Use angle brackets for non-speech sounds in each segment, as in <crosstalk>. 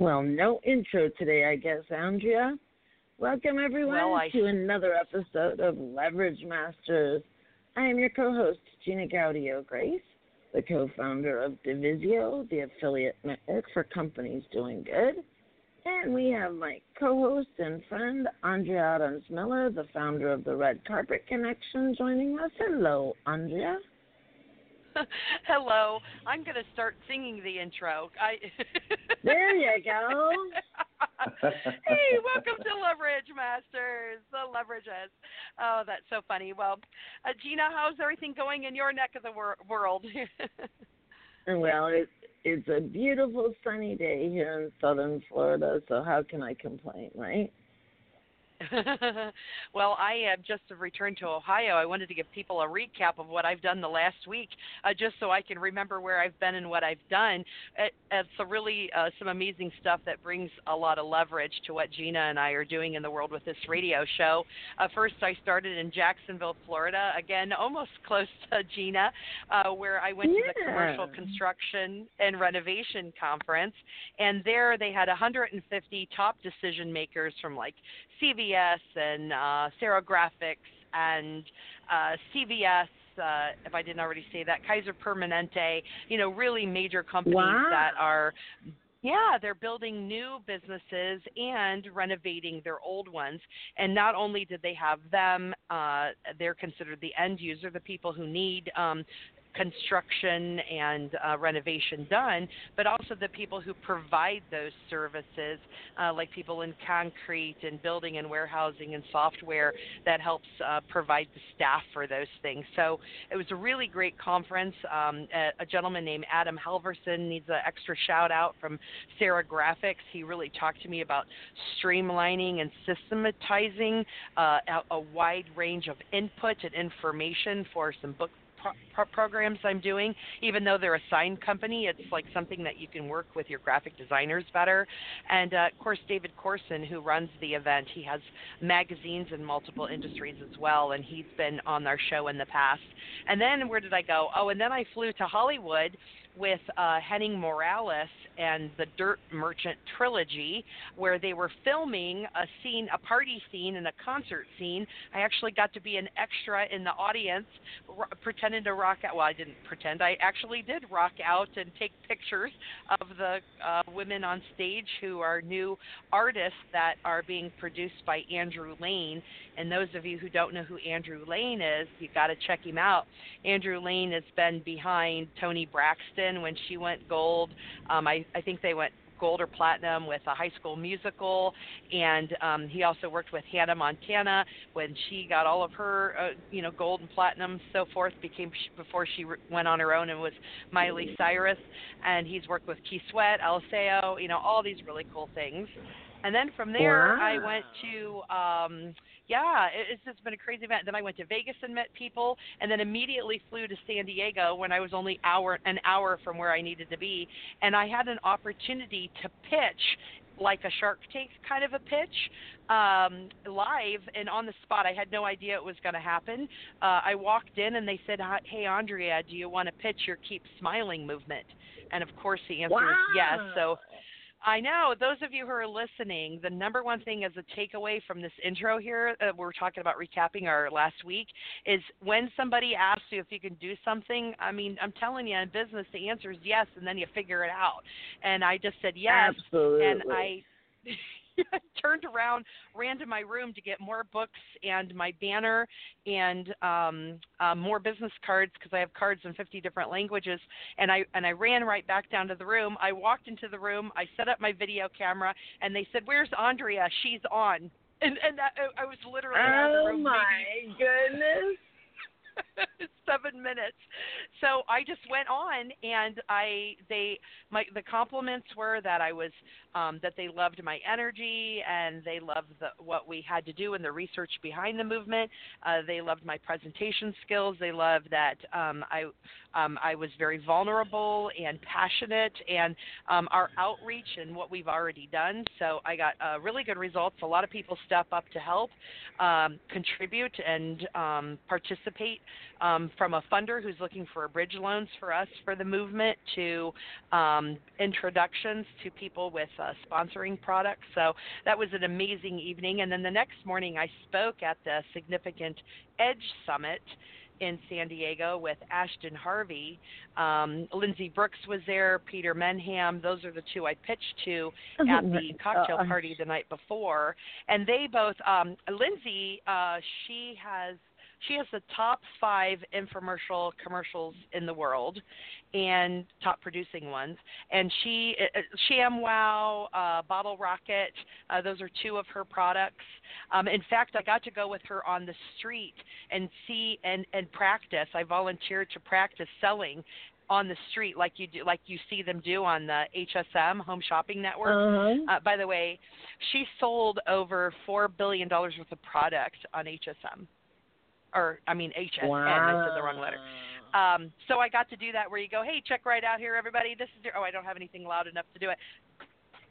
Well, no intro today, I guess, Andrea. Welcome, everyone, well, I... to another episode of Leverage Masters. I am your co host, Gina Gaudio Graves, the co founder of Divisio, the affiliate network for companies doing good. And we have my co host and friend, Andrea Adams Miller, the founder of the Red Carpet Connection, joining us. Hello, Andrea. <laughs> Hello. I'm going to start singing the intro. I <laughs> there you go. <laughs> hey, welcome to Leverage Masters, the Leverages. Oh, that's so funny. Well, uh, Gina, how's everything going in your neck of the wor- world? well, it's it's a beautiful sunny day here in southern Florida, so how can I complain, right? <laughs> well, I have just returned to Ohio. I wanted to give people a recap of what I've done the last week, uh, just so I can remember where I've been and what I've done. It, it's a really uh, some amazing stuff that brings a lot of leverage to what Gina and I are doing in the world with this radio show. Uh, first, I started in Jacksonville, Florida, again almost <laughs> close to Gina, uh, where I went yeah. to the Commercial Construction and Renovation Conference, and there they had 150 top decision makers from like CVS and uh, Graphics and uh, CVS. Uh, if I didn't already say that, Kaiser Permanente, you know, really major companies wow. that are yeah, they're building new businesses and renovating their old ones. And not only did they have them, uh, they're considered the end user, the people who need um, construction and uh, renovation done, but also the people who provide those services, uh, like people in concrete and building and warehousing and software that helps uh, provide the staff for those things. So it was a really great conference. Um, a, a, gentleman named Adam Halverson needs an extra shout out from Sarah Graphics. He really talked to me about streamlining and systematizing uh, a, a wide range of input and information for some book pro- programs I'm doing, even though they're a signed company, it's like something that you can work with your graphic designers better. And uh, of course, David Corson, who runs the event, he has magazines in multiple industries as well, and he's been on our show in the past. And then where did I go? Oh, and then I flew to Hollywood with uh, Henning Morales and the Dirt Merchant trilogy, where they were filming a scene, a party scene, and a concert scene. I actually got to be an extra in the audience, r- pretending to rock out. Well, I didn't pretend. I actually did rock out and take pictures of the uh, women on stage who are new artists that are being produced by Andrew Lane. And those of you who don't know who Andrew Lane is, you've got to check him out. Andrew Lane has been behind Toni Braxton when she went gold. Um, I, I think they went gold or platinum with a high school musical and um he also worked with hannah montana when she got all of her uh, you know gold and platinum so forth became before she re- went on her own and was miley cyrus and he's worked with Keith Sweat, Alceo, you know all these really cool things and then from there wow. i went to um yeah, it's just been a crazy event. Then I went to Vegas and met people, and then immediately flew to San Diego when I was only hour an hour from where I needed to be, and I had an opportunity to pitch like a Shark Tank kind of a pitch um, live and on the spot. I had no idea it was going to happen. Uh, I walked in and they said, "Hey, Andrea, do you want to pitch your Keep Smiling movement?" And of course, the answer wow. is yes. So I know. Those of you who are listening, the number one thing as a takeaway from this intro here, uh, we're talking about recapping our last week, is when somebody asks you if you can do something, I mean, I'm telling you, in business, the answer is yes, and then you figure it out. And I just said yes. Absolutely. And I. <laughs> Turned around, ran to my room to get more books and my banner and um, uh, more business cards because I have cards in 50 different languages. And I and I ran right back down to the room. I walked into the room. I set up my video camera, and they said, "Where's Andrea? She's on." And and that, I was literally oh out the room. my goodness. <laughs> seven minutes. So I just went on, and I they my the compliments were that I was um, that they loved my energy and they loved the, what we had to do and the research behind the movement. Uh, they loved my presentation skills. They loved that um, I um, I was very vulnerable and passionate, and um, our outreach and what we've already done. So I got uh, really good results. A lot of people step up to help, um, contribute, and um, participate um, from a funder who's looking for bridge loans for us for the movement to um, introductions to people with uh, sponsoring products. So that was an amazing evening. And then the next morning, I spoke at the Significant Edge Summit in San Diego with Ashton Harvey. Um, Lindsay Brooks was there, Peter Menham. Those are the two I pitched to at the cocktail uh, party the night before. And they both, um, Lindsay, uh, she has she has the top five infomercial commercials in the world, and top producing ones. And she, uh, uh ShamWow, uh, Bottle Rocket, uh, those are two of her products. Um, in fact, I got to go with her on the street and see and and practice. I volunteered to practice selling on the street like you do like you see them do on the HSM Home Shopping Network. Uh-huh. Uh, by the way, she sold over 4 billion dollars worth of product on HSM or I mean HSN. Wow. I said the wrong letter. Um, so I got to do that where you go, hey, check right out here, everybody. This is your. Oh, I don't have anything loud enough to do it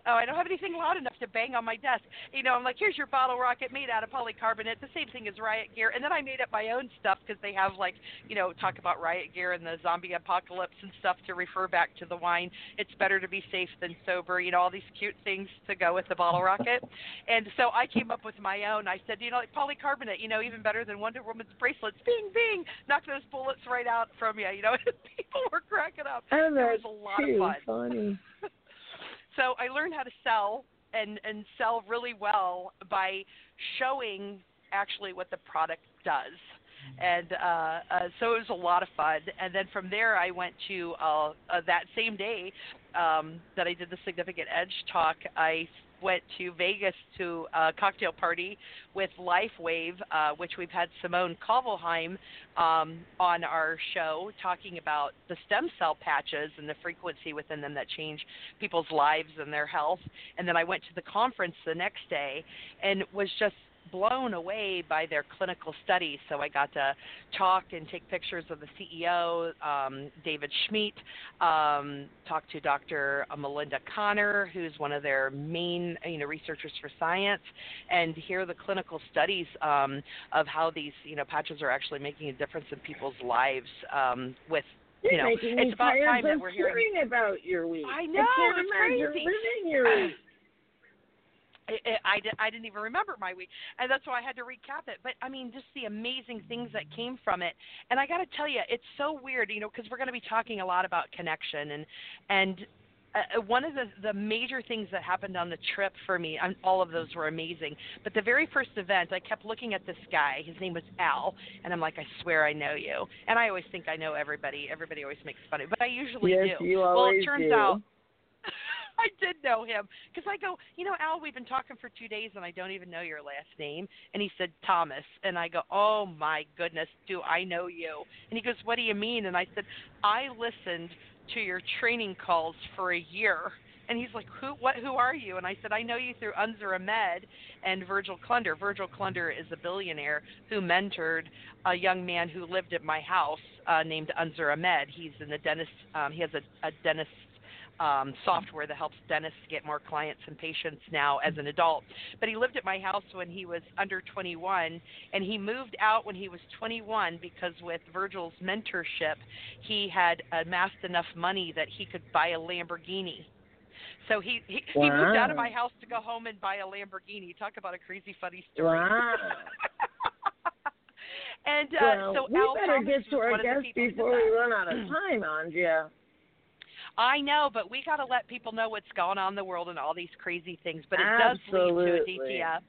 oh, I don't have anything loud enough to bang on my desk. You know, I'm like, here's your bottle rocket made out of polycarbonate, the same thing as riot gear. And then I made up my own stuff because they have like, you know, talk about riot gear and the zombie apocalypse and stuff to refer back to the wine. It's better to be safe than sober. You know, all these cute things to go with the bottle rocket. And so I came up with my own. I said, you know, like polycarbonate, you know, even better than Wonder Woman's bracelets. Bing, bing, knock those bullets right out from you. You know, <laughs> people were cracking up. Oh, that's it was a lot too of fun. funny. <laughs> so I learned how to sell and and sell really well by showing actually what the product does. And uh, uh, so it was a lot of fun. And then from there, I went to uh, uh, that same day um, that I did the Significant Edge talk. I went to Vegas to a cocktail party with LifeWave, uh, which we've had Simone Kovelheim um, on our show talking about the stem cell patches and the frequency within them that change people's lives and their health. And then I went to the conference the next day and was just blown away by their clinical studies. So I got to talk and take pictures of the CEO, um, David Schmidt, um, talk to Dr. Melinda Connor, who's one of their main you know researchers for science, and hear the clinical studies um, of how these you know patches are actually making a difference in people's lives um, with you know, it's about time that we're hearing about your week. I know, I can't it's imagine crazy. living your week. I, did, I didn't even remember my week, and that's why I had to recap it. But I mean, just the amazing things that came from it. And I got to tell you, it's so weird, you know, because we're going to be talking a lot about connection and and uh, uh, one of the the major things that happened on the trip for me, um, all of those were amazing. But the very first event, I kept looking at this guy. His name was Al, and I'm like, I swear I know you. And I always think I know everybody. Everybody always makes fun of me, but I usually yes, do. You always well, it turns do. out <laughs> <laughs> I did know him because I go, you know, Al, we've been talking for two days and I don't even know your last name. And he said Thomas, and I go, oh my goodness, do I know you? And he goes, what do you mean? And I said, I listened to your training calls for a year. And he's like, who, what, who are you? And I said, I know you through Unser Ahmed and Virgil Klunder. Virgil Klunder is a billionaire who mentored a young man who lived at my house uh, named Unser Ahmed. He's in the dentist. Um, he has a, a dentist um, software that helps dentists get more clients and patients now as an adult. But he lived at my house when he was under 21, and he moved out when he was 21 because with Virgil's mentorship, he had amassed enough money that he could buy a Lamborghini. So he he, wow. he moved out of my house to go home and buy a Lamborghini. Talk about a crazy funny story. Wow. <laughs> and uh, well, so we Al better Thomas get to our guests before we run out of time, Andrea. I know, but we got to let people know what's going on in the world and all these crazy things. But it Absolutely. does lead to Aditya.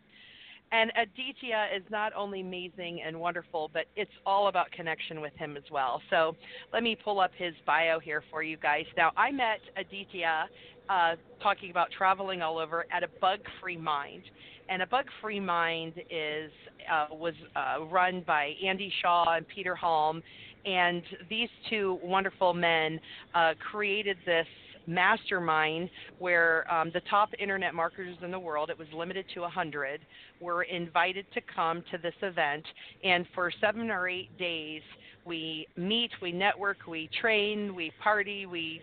And Aditya is not only amazing and wonderful, but it's all about connection with him as well. So let me pull up his bio here for you guys. Now, I met Aditya uh, talking about traveling all over at a Bug Free Mind. And a Bug Free Mind is uh, was uh, run by Andy Shaw and Peter Halm and these two wonderful men uh, created this mastermind where um, the top internet marketers in the world, it was limited to 100, were invited to come to this event. And for seven or eight days, we meet, we network, we train, we party, we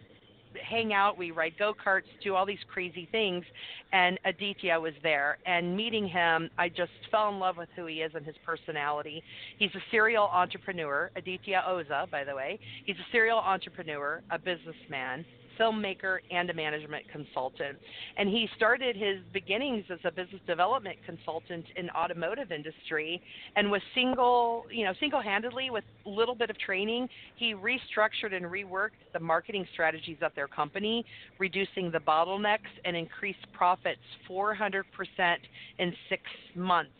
hang out, we ride go karts, do all these crazy things. And Aditya was there. And meeting him, I just fell in love with who he is and his personality. He's a serial entrepreneur, Aditya Oza, by the way. He's a serial entrepreneur, a businessman filmmaker and a management consultant. And he started his beginnings as a business development consultant in automotive industry and was single, you know, single-handedly with little bit of training, he restructured and reworked the marketing strategies of their company, reducing the bottlenecks and increased profits 400% in 6 months.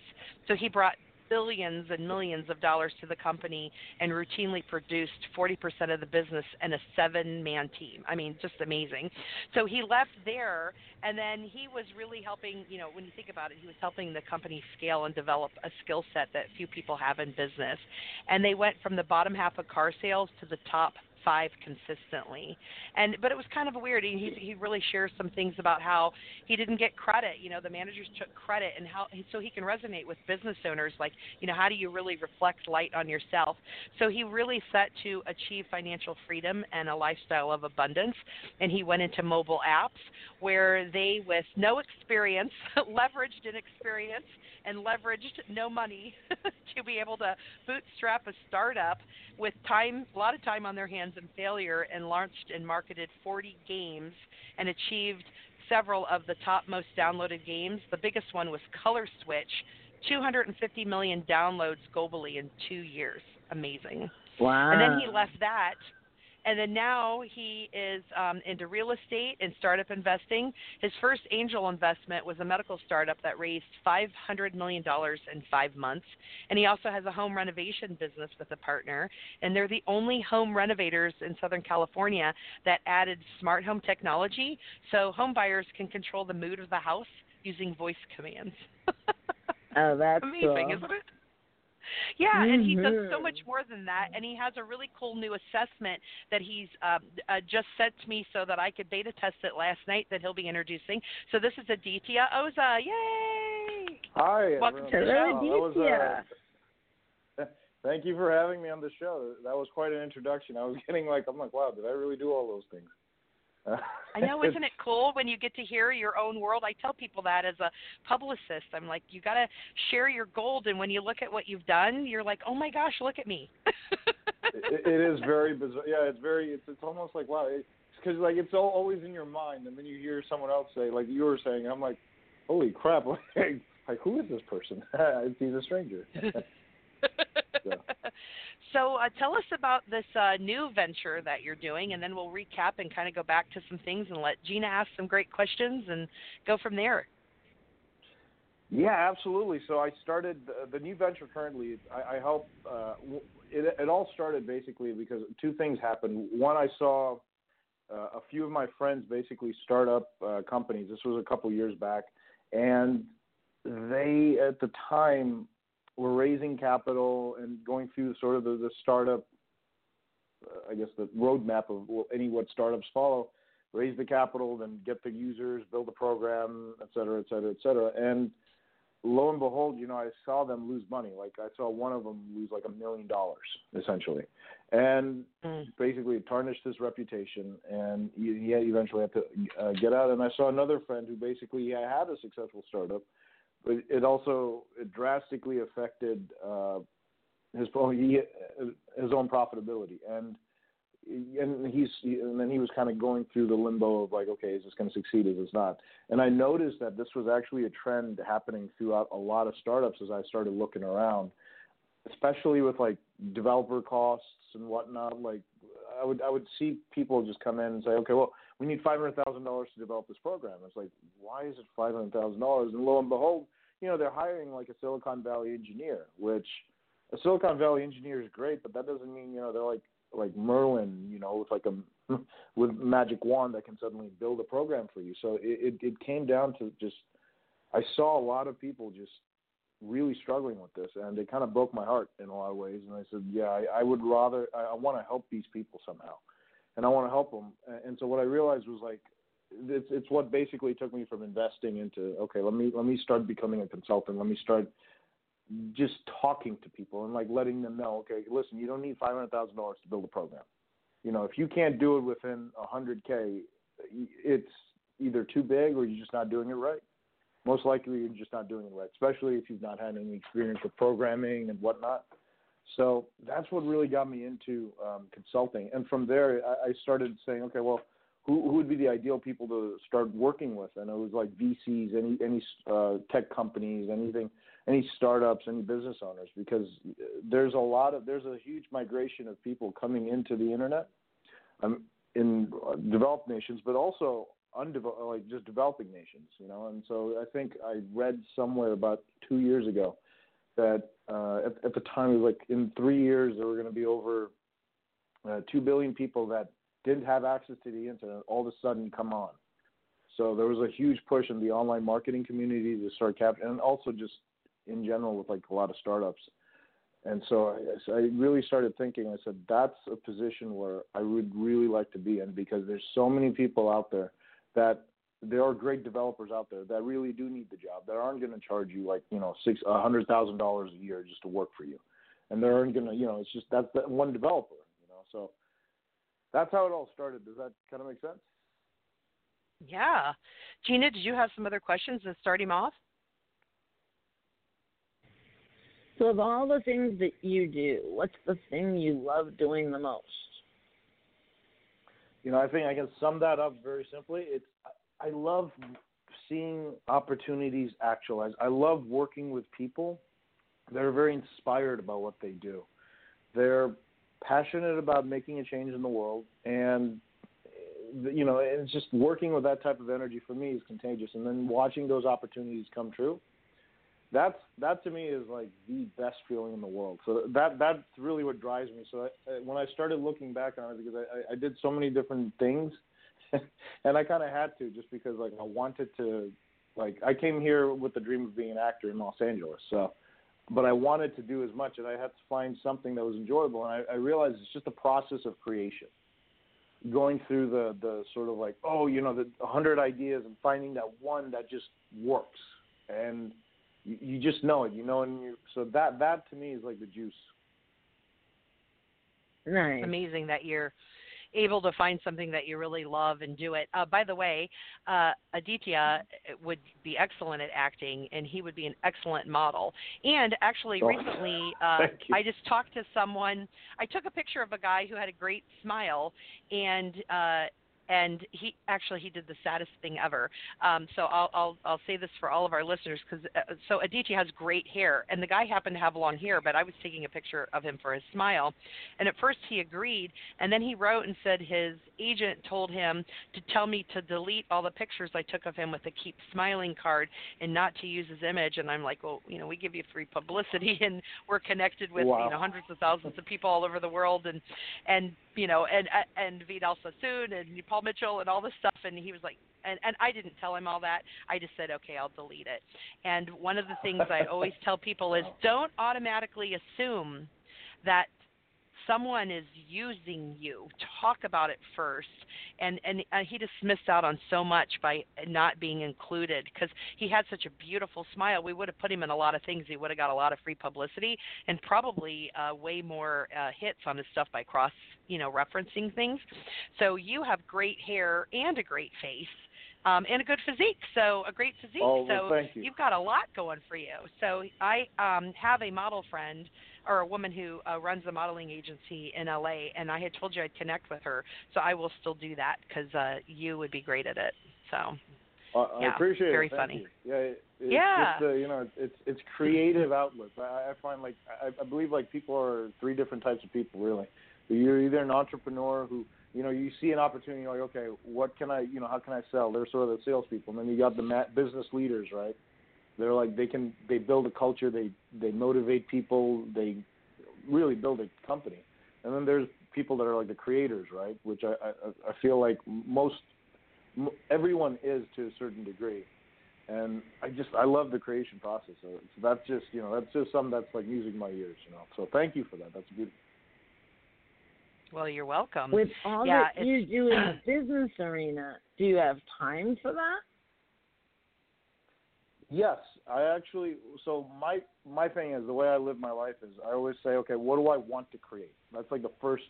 So he brought billions and millions of dollars to the company and routinely produced 40% of the business in a seven man team. I mean, just amazing. So he left there and then he was really helping, you know, when you think about it, he was helping the company scale and develop a skill set that few people have in business. And they went from the bottom half of car sales to the top five consistently. And but it was kind of weird. He he really shares some things about how he didn't get credit. You know, the managers took credit, and how so he can resonate with business owners. Like, you know, how do you really reflect light on yourself? So he really set to achieve financial freedom and a lifestyle of abundance. And he went into mobile apps where they, with no experience, <laughs> leveraged inexperience and leveraged no money <laughs> to be able to bootstrap a startup with time, a lot of time on their hands and failure, and launched and marketed 40 games and achieved several of the top most downloaded games. The biggest one was Color Switch, 250 million downloads globally in two years. Amazing. Wow. And then he left that and then now he is um, into real estate and startup investing. His first angel investment was a medical startup that raised $500 million in five months. And he also has a home renovation business with a partner. And they're the only home renovators in Southern California that added smart home technology so home buyers can control the mood of the house using voice commands. <laughs> oh, that's amazing, cool. isn't it? Yeah, mm-hmm. and he does so Mm-hmm. much more than that, and he has a really cool new assessment that he's um, uh, just sent to me so that I could beta test it last night that he'll be introducing. So this is Aditya Oza. Yay! Hi. Welcome everyone. to the Hello, show. Aditya. Was, uh, <laughs> thank you for having me on the show. That was quite an introduction. I was <laughs> getting like, I'm like, wow, did I really do all those things? I know, isn't it cool when you get to hear your own world? I tell people that as a publicist. I'm like, you got to share your gold, and when you look at what you've done, you're like, oh my gosh, look at me. it, it is very bizarre. Yeah, it's very. It's it's almost like wow. Because like it's all, always in your mind, and then you hear someone else say, like you were saying, I'm like, holy crap! <laughs> Like, like who is this person? <laughs> He's a stranger. <laughs> so, so uh, tell us about this uh, new venture that you're doing, and then we'll recap and kind of go back to some things and let Gina ask some great questions and go from there. Yeah, absolutely. So I started the, the new venture currently. I, I help. Uh, it, it all started basically because two things happened. One, I saw uh, a few of my friends basically start up uh, companies. This was a couple years back, and they at the time were raising capital and going through sort of the, the startup, uh, I guess the roadmap of any what startups follow. Raise the capital, then get the users, build the program, et cetera, et cetera, et cetera. And lo and behold, you know, I saw them lose money. Like I saw one of them lose like a million dollars essentially, and mm. basically it tarnished his reputation. And he, he eventually had to uh, get out. And I saw another friend who basically had a successful startup, but it also it drastically affected uh, his he, his own profitability and and he's and then he was kind of going through the limbo of like, okay, is this going to succeed? Is this not? And I noticed that this was actually a trend happening throughout a lot of startups as I started looking around, especially with like developer costs and whatnot. Like, I would I would see people just come in and say, okay, well, we need five hundred thousand dollars to develop this program. It's like, why is it five hundred thousand dollars? And lo and behold, you know, they're hiring like a Silicon Valley engineer, which a Silicon Valley engineer is great, but that doesn't mean you know they're like like Merlin, you know, with like a <laughs> with magic wand that can suddenly build a program for you. So it, it, it came down to just I saw a lot of people just really struggling with this, and it kind of broke my heart in a lot of ways. And I said, yeah, I, I would rather I, I want to help these people somehow, and I want to help them. And so what I realized was like it's it's what basically took me from investing into okay, let me let me start becoming a consultant. Let me start just talking to people and like letting them know, okay, listen, you don't need five hundred thousand dollars to build a program. you know, if you can't do it within a 100k, it's either too big or you're just not doing it right. Most likely, you're just not doing it right, especially if you've not had any experience with programming and whatnot. So that's what really got me into um, consulting. And from there, I, I started saying, okay, well, who, who would be the ideal people to start working with? And it was like VCs, any any uh, tech companies, anything, any startups, any business owners, because there's a lot of there's a huge migration of people coming into the internet, um, in developed nations, but also undeveloped, like just developing nations, you know. And so I think I read somewhere about two years ago that uh, at, at the time it was like in three years there were going to be over uh, two billion people that didn't have access to the internet all of a sudden come on. So there was a huge push in the online marketing community to start capturing, and also just in general with like a lot of startups. And so I, I really started thinking. I said that's a position where I would really like to be in because there's so many people out there that there are great developers out there that really do need the job that aren't going to charge you like you know six a hundred thousand dollars a year just to work for you, and they aren't going to you know it's just that's that one developer you know so that's how it all started. Does that kind of make sense? Yeah, Gina, did you have some other questions to start him off? So, of all the things that you do, what's the thing you love doing the most? You know, I think I can sum that up very simply. It's I love seeing opportunities actualized. I love working with people that are very inspired about what they do. They're passionate about making a change in the world, and you know, it's just working with that type of energy for me is contagious. And then watching those opportunities come true, that's that to me is like the best feeling in the world. So that that's really what drives me. So I, when I started looking back on it, because I, I did so many different things, <laughs> and I kind of had to just because like I wanted to, like I came here with the dream of being an actor in Los Angeles. So, but I wanted to do as much, and I had to find something that was enjoyable. And I, I realized it's just a process of creation going through the the sort of like oh you know the hundred ideas and finding that one that just works and you, you just know it, you know, and you, so that that to me is like the juice. Nice. Amazing that you're able to find something that you really love and do it. Uh, by the way, uh, Aditya would be excellent at acting, and he would be an excellent model. And actually, oh, recently, <laughs> uh, I just talked to someone. I took a picture of a guy who had a great smile, and uh, and he actually he did the saddest thing ever. Um, so I'll, I'll I'll say this for all of our listeners because uh, so Aditya has great hair, and the guy happened to have long hair, but I was taking a picture of him for his smile, and at first he agreed, and then he wrote and said his agent told him to tell me to delete all the pictures I took of him with the keep smiling card and not to use his image, and I'm like, well, you know, we give you free publicity, <laughs> and we're connected with wow. you know hundreds of thousands of people all over the world, and and you know, and and Vidal Sassoon and Paul Mitchell and all this stuff, and he was like, and and I didn't tell him all that. I just said, okay, I'll delete it. And one of the things I always tell people is, don't automatically assume that someone is using you talk about it first and and uh, he just missed out on so much by not being included because he had such a beautiful smile we would have put him in a lot of things he would have got a lot of free publicity and probably uh, way more uh, hits on his stuff by cross you know referencing things so you have great hair and a great face um, and a good physique. So a great physique. Oh, well, so you. have got a lot going for you. So I um, have a model friend or a woman who uh, runs a modeling agency in LA, and I had told you I'd connect with her. So I will still do that because uh, you would be great at it. So. Uh, yeah, I appreciate very it. Very funny. You. Yeah, it, it's yeah. Just, uh, you know, it's it's creative outlets. I, I find like I, I believe like people are three different types of people really. You're either an entrepreneur who you know, you see an opportunity, you're like, okay, what can I, you know, how can I sell? They're sort of the salespeople, and then you got the business leaders, right? They're like they can they build a culture, they they motivate people, they really build a company. And then there's people that are like the creators, right? Which I I, I feel like most everyone is to a certain degree. And I just I love the creation process. So, so that's just you know that's just something that's like music in my ears, you know. So thank you for that. That's beautiful. Well, you're welcome. With all yeah, that you do in the business arena, do you have time for that? Yes, I actually. So my my thing is the way I live my life is I always say, okay, what do I want to create? That's like the first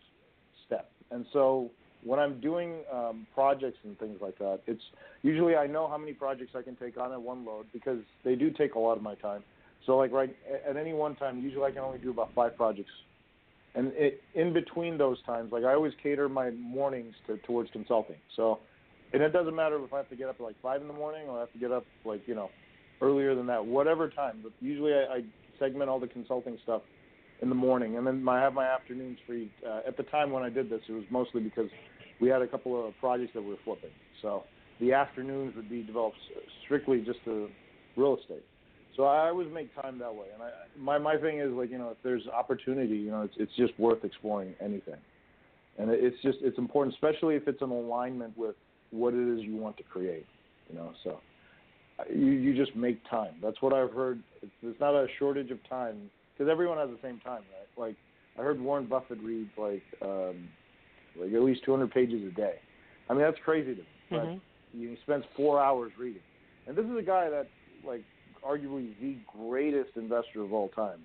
step. and so when I'm doing um, projects and things like that, it's usually I know how many projects I can take on at one load because they do take a lot of my time. So like right at any one time, usually I can only do about five projects, and it, in between those times, like I always cater my mornings to, towards consulting. So, and it doesn't matter if I have to get up at like five in the morning or I have to get up like you know earlier than that, whatever time. But usually I, I segment all the consulting stuff in the morning, and then I have my afternoons free. Uh, at the time when I did this, it was mostly because we had a couple of projects that we were flipping. So the afternoons would be developed strictly just to real estate. So I always make time that way. And I, my my thing is like you know if there's opportunity, you know it's it's just worth exploring anything. And it's just it's important, especially if it's in alignment with what it is you want to create. You know, so you you just make time. That's what I've heard. It's, it's not a shortage of time because everyone has the same time, right? Like I heard Warren Buffett reads like um, like at least 200 pages a day. I mean that's crazy to me. But mm-hmm. he spends four hours reading, and this is a guy that like arguably the greatest investor of all time.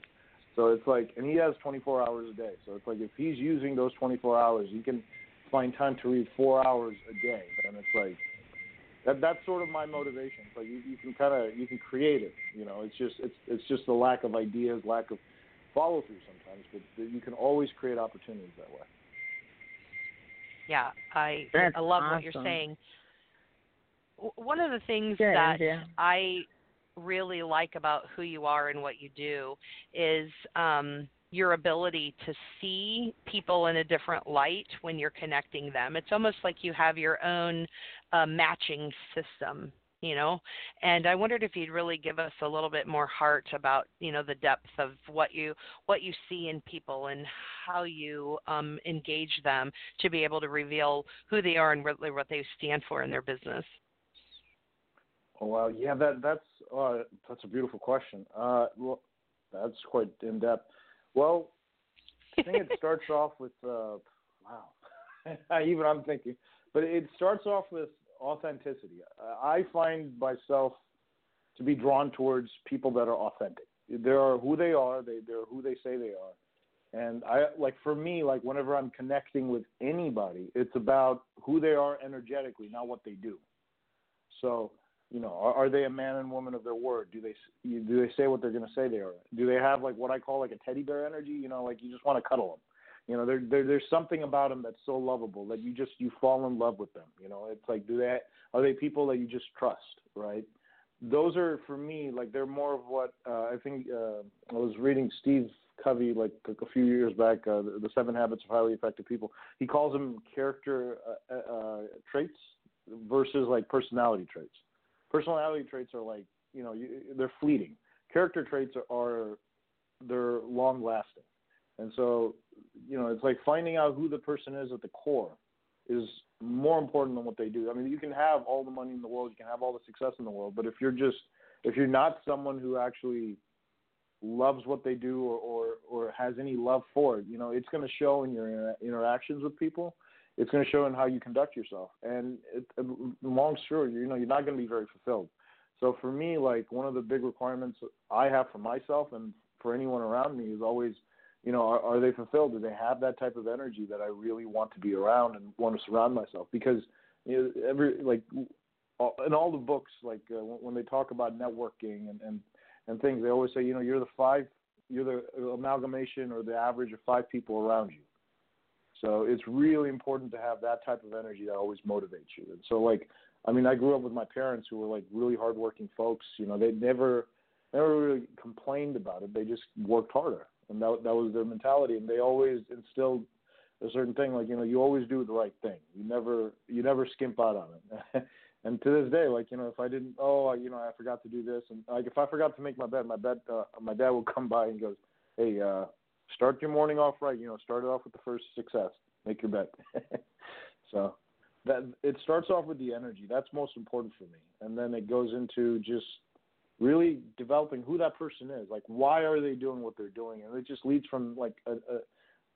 So it's like, and he has 24 hours a day. So it's like if he's using those 24 hours, he can find time to read four hours a day. And it's like that that's sort of my motivation. But you, you can kind of you can create it. You know, it's just it's it's just the lack of ideas, lack of follow through sometimes. But you can always create opportunities that way. Yeah, I that's I love awesome. what you're saying. One of the things Good, that yeah. I really like about who you are and what you do is um, your ability to see people in a different light when you're connecting them. It's almost like you have your own uh, matching system, you know. And I wondered if you'd really give us a little bit more heart about, you know, the depth of what you what you see in people and how you um, engage them to be able to reveal who they are and really what they stand for in their business. Oh wow, yeah, that that's uh, that's a beautiful question. Uh, well, that's quite in depth. Well, I think it <laughs> starts off with uh, wow. <laughs> Even I'm thinking, but it starts off with authenticity. I find myself to be drawn towards people that are authentic. They are who they are. They they're who they say they are. And I like for me, like whenever I'm connecting with anybody, it's about who they are energetically, not what they do. So you know, are, are they a man and woman of their word? Do they do they say what they're going to say they are? Do they have like what I call like a teddy bear energy? You know, like you just want to cuddle them. You know, there, there there's something about them that's so lovable that you just you fall in love with them. You know, it's like do they are they people that you just trust, right? Those are for me like they're more of what uh, I think. Uh, I was reading Steve Covey like a few years back, uh, the, the Seven Habits of Highly Effective People. He calls them character uh, uh, traits versus like personality traits personality traits are like you know you, they're fleeting. Character traits are, are they're long lasting, and so you know it's like finding out who the person is at the core is more important than what they do. I mean, you can have all the money in the world, you can have all the success in the world, but if you're just if you're not someone who actually loves what they do or or, or has any love for it, you know, it's going to show in your inter- interactions with people it's going to show in how you conduct yourself. And it, long story, you know, you're not going to be very fulfilled. So for me, like one of the big requirements I have for myself and for anyone around me is always, you know, are, are they fulfilled? Do they have that type of energy that I really want to be around and want to surround myself? Because you know, every like in all the books, like uh, when they talk about networking and, and and things, they always say, you know, you're the five, you're the amalgamation or the average of five people around you. So it's really important to have that type of energy that always motivates you. And so like I mean, I grew up with my parents who were like really hardworking folks. You know, they never never really complained about it. They just worked harder, and that that was their mentality. And they always instilled a certain thing, like you know, you always do the right thing. You never you never skimp out on it. <laughs> and to this day, like you know, if I didn't, oh, you know, I forgot to do this, and like if I forgot to make my bed, my bed, uh, my dad will come by and goes, hey, uh, start your morning off right. You know, start it off with the first success. Make your bet. <laughs> so that it starts off with the energy. That's most important for me, and then it goes into just really developing who that person is. Like, why are they doing what they're doing? And it just leads from like a, a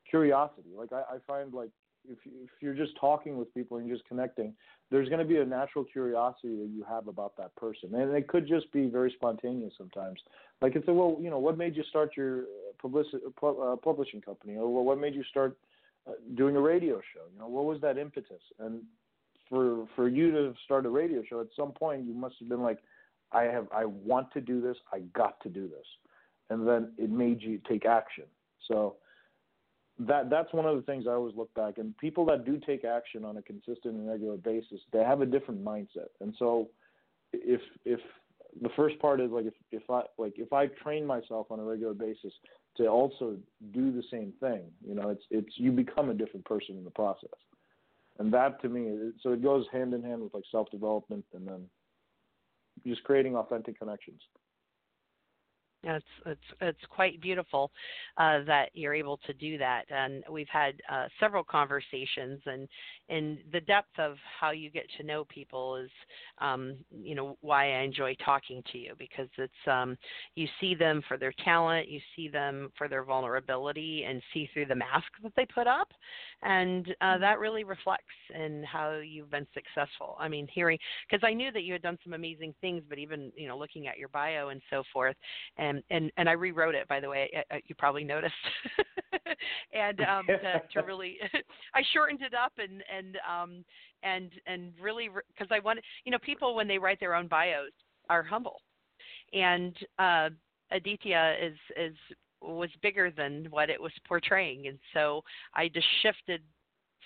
curiosity. Like I, I find like if if you're just talking with people and just connecting, there's going to be a natural curiosity that you have about that person, and it could just be very spontaneous sometimes. Like it's a well, you know, what made you start your uh, publishing company, or what made you start uh, doing a radio show. You know, what was that impetus? And for for you to start a radio show, at some point you must have been like, I have, I want to do this. I got to do this, and then it made you take action. So that that's one of the things I always look back. And people that do take action on a consistent and regular basis, they have a different mindset. And so, if if the first part is like if if I like if I train myself on a regular basis to also do the same thing, you know, it's it's you become a different person in the process. And that to me, so it goes hand in hand with like self development and then just creating authentic connections. It's it's it's quite beautiful uh, that you're able to do that, and we've had uh, several conversations, and and the depth of how you get to know people is, um, you know, why I enjoy talking to you because it's um, you see them for their talent, you see them for their vulnerability, and see through the mask that they put up, and uh, mm-hmm. that really reflects in how you've been successful. I mean, hearing because I knew that you had done some amazing things, but even you know looking at your bio and so forth, and and and and I rewrote it by the way. Uh, uh, you probably noticed, <laughs> and um, <laughs> to, to really, <laughs> I shortened it up and and um and and really because I want you know people when they write their own bios are humble, and uh, Aditya is is was bigger than what it was portraying, and so I just shifted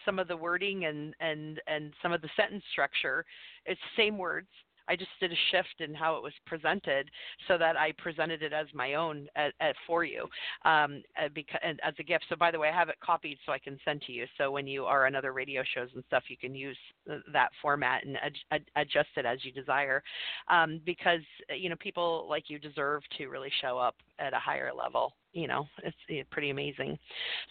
some of the wording and and and some of the sentence structure. It's same words, I just did a shift in how it was presented so that I presented it as my own at, at, for you um, uh, because, as a gift. So, by the way, I have it copied so I can send to you. So, when you are on other radio shows and stuff, you can use that format and ad- ad- adjust it as you desire um, because, you know, people like you deserve to really show up at a higher level. You know, it's, it's pretty amazing.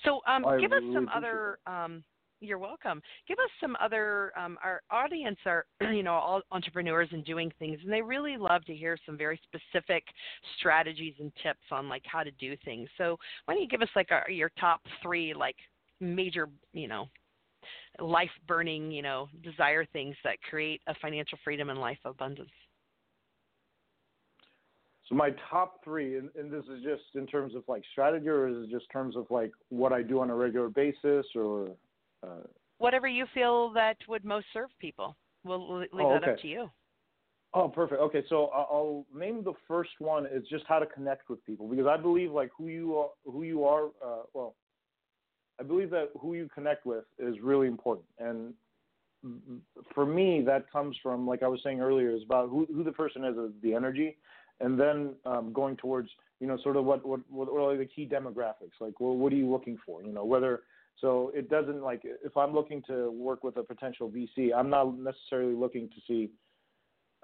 So, um, give us some other. Um, you're welcome. Give us some other. Um, our audience are, <clears throat> you know, all entrepreneurs and doing things, and they really love to hear some very specific strategies and tips on like how to do things. So why don't you give us like our, your top three like major, you know, life burning, you know, desire things that create a financial freedom and life abundance. So my top three, and, and, this is just in terms of like strategy, or is it just terms of like what I do on a regular basis, or uh, Whatever you feel that would most serve people. We'll leave oh, that okay. up to you. Oh, perfect. Okay, so I'll name the first one is just how to connect with people because I believe like who you are, who you are. Uh, well, I believe that who you connect with is really important, and for me, that comes from like I was saying earlier, is about who who the person is, the energy, and then um, going towards you know sort of what what what are the key demographics, like well, what are you looking for, you know, whether so it doesn't like if I'm looking to work with a potential VC, I'm not necessarily looking to see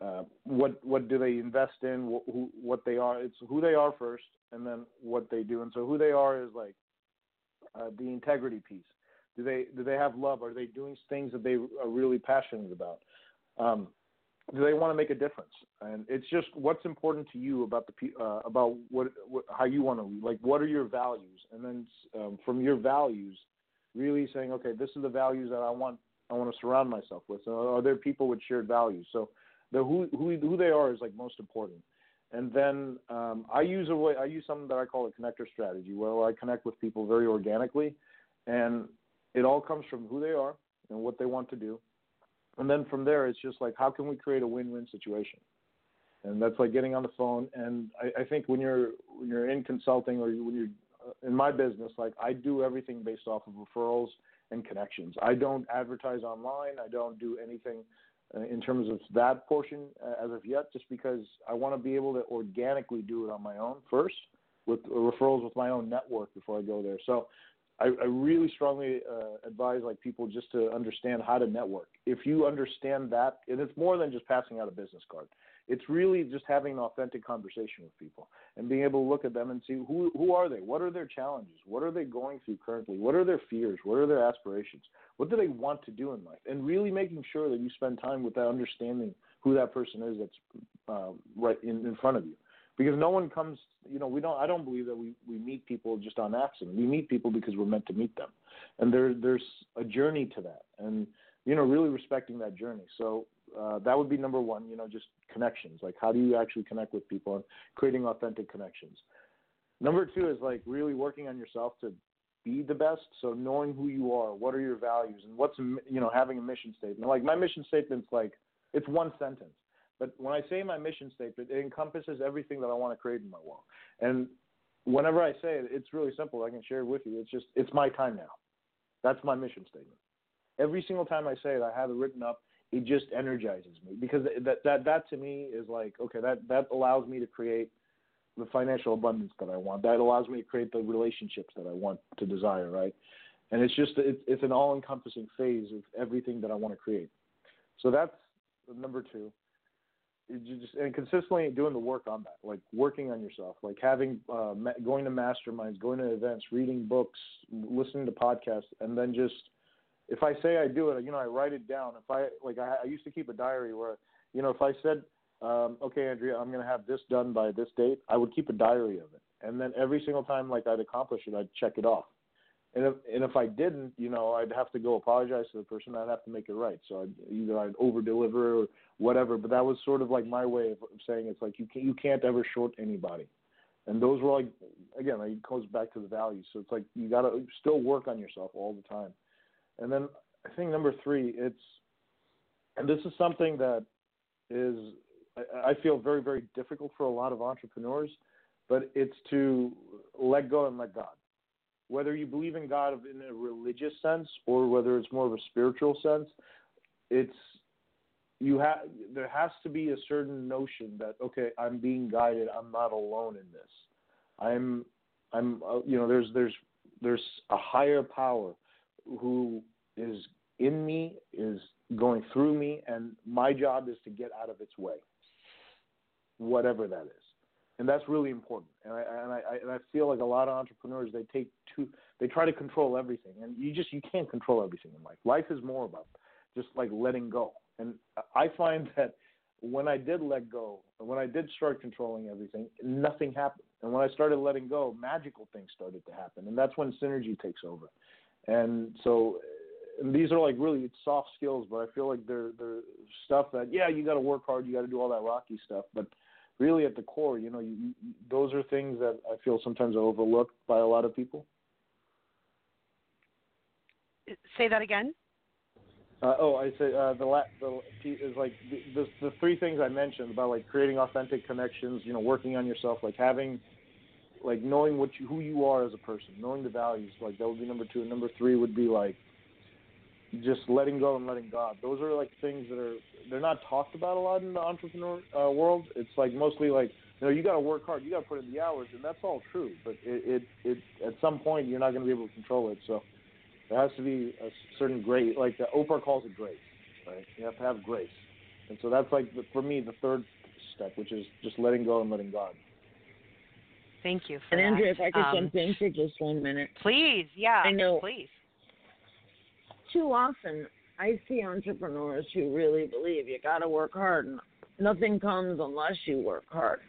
uh, what what do they invest in, wh- who, what they are. It's who they are first, and then what they do. And so who they are is like uh, the integrity piece. Do they do they have love? Are they doing things that they are really passionate about? Um, do they want to make a difference? And it's just what's important to you about the uh, about what, what how you want to lead. Like what are your values? And then um, from your values, really saying, okay, this is the values that I want I want to surround myself with. So are there people with shared values? So the who who who they are is like most important. And then um, I use a way I use something that I call a connector strategy, where I connect with people very organically, and it all comes from who they are and what they want to do. And then from there, it's just like how can we create a win-win situation? And that's like getting on the phone. And I, I think when you're when you're in consulting or when you're in my business, like I do everything based off of referrals and connections. I don't advertise online. I don't do anything uh, in terms of that portion uh, as of yet, just because I want to be able to organically do it on my own first with referrals with my own network before I go there. So I, I really strongly uh, advise like people just to understand how to network. If you understand that, and it's more than just passing out a business card. It's really just having an authentic conversation with people and being able to look at them and see who who are they? What are their challenges? What are they going through currently? What are their fears? What are their aspirations? What do they want to do in life? And really making sure that you spend time with that understanding who that person is that's uh, right in, in front of you because no one comes you know we don't i don't believe that we we meet people just on accident we meet people because we're meant to meet them and there there's a journey to that and you know really respecting that journey so uh, that would be number one. You know, just connections. Like, how do you actually connect with people and creating authentic connections? Number two is like really working on yourself to be the best. So knowing who you are, what are your values, and what's you know having a mission statement. Like my mission statement's like it's one sentence, but when I say my mission statement, it encompasses everything that I want to create in my world. And whenever I say it, it's really simple. I can share it with you. It's just it's my time now. That's my mission statement. Every single time I say it, I have it written up. It just energizes me because that that that to me is like okay that that allows me to create the financial abundance that I want. That allows me to create the relationships that I want to desire, right? And it's just it's, it's an all-encompassing phase of everything that I want to create. So that's number two. Just and consistently doing the work on that, like working on yourself, like having uh, going to masterminds, going to events, reading books, listening to podcasts, and then just if I say I do it, you know, I write it down. If I like, I, I used to keep a diary where, you know, if I said um, okay, Andrea, I'm going to have this done by this date. I would keep a diary of it, and then every single time like I'd accomplish it, I'd check it off. And if and if I didn't, you know, I'd have to go apologize to the person. I'd have to make it right. So I'd, either I'd over deliver or whatever. But that was sort of like my way of saying it's like you can, you can't ever short anybody. And those were like again, it goes back to the values. So it's like you got to still work on yourself all the time. And then I think number three, it's and this is something that is I, feel very, very difficult for a lot of entrepreneurs, but it's to let go and let God. Whether you believe in God in a religious sense or whether it's more of a spiritual sense, it's you have there has to be a certain notion that okay, I'm being guided. I'm not alone in this. I'm I'm uh, you know there's there's there's a higher power who is in me is going through me and my job is to get out of its way whatever that is. And that's really important. And I, and I, and I feel like a lot of entrepreneurs, they take too, they try to control everything. And you just, you can't control everything in life. Life is more about just like letting go. And I find that when I did let go, when I did start controlling everything, nothing happened. And when I started letting go, magical things started to happen. And that's when synergy takes over. And so and these are like really soft skills, but I feel like they're they're stuff that yeah, you got to work hard, you got to do all that rocky stuff, but really at the core, you know, you, you, those are things that I feel sometimes are overlooked by a lot of people. Say that again. Uh, oh, I say uh, the la- the is like the, the the three things I mentioned about like creating authentic connections, you know, working on yourself, like having, like knowing what you who you are as a person, knowing the values, like that would be number two. And number three would be like just letting go and letting God. Those are like things that are they're not talked about a lot in the entrepreneur uh, world. It's like mostly like you know you got to work hard, you got to put in the hours, and that's all true. But it, it it at some point you're not going to be able to control it. So there has to be a certain grace, like the Oprah calls it grace, right? You have to have grace, and so that's like the, for me the third step, which is just letting go and letting God. Thank you. and Andrea, if I could um, jump in for just one minute. Please, yeah. I know. Please too often I see entrepreneurs who really believe you got to work hard and nothing comes unless you work hard.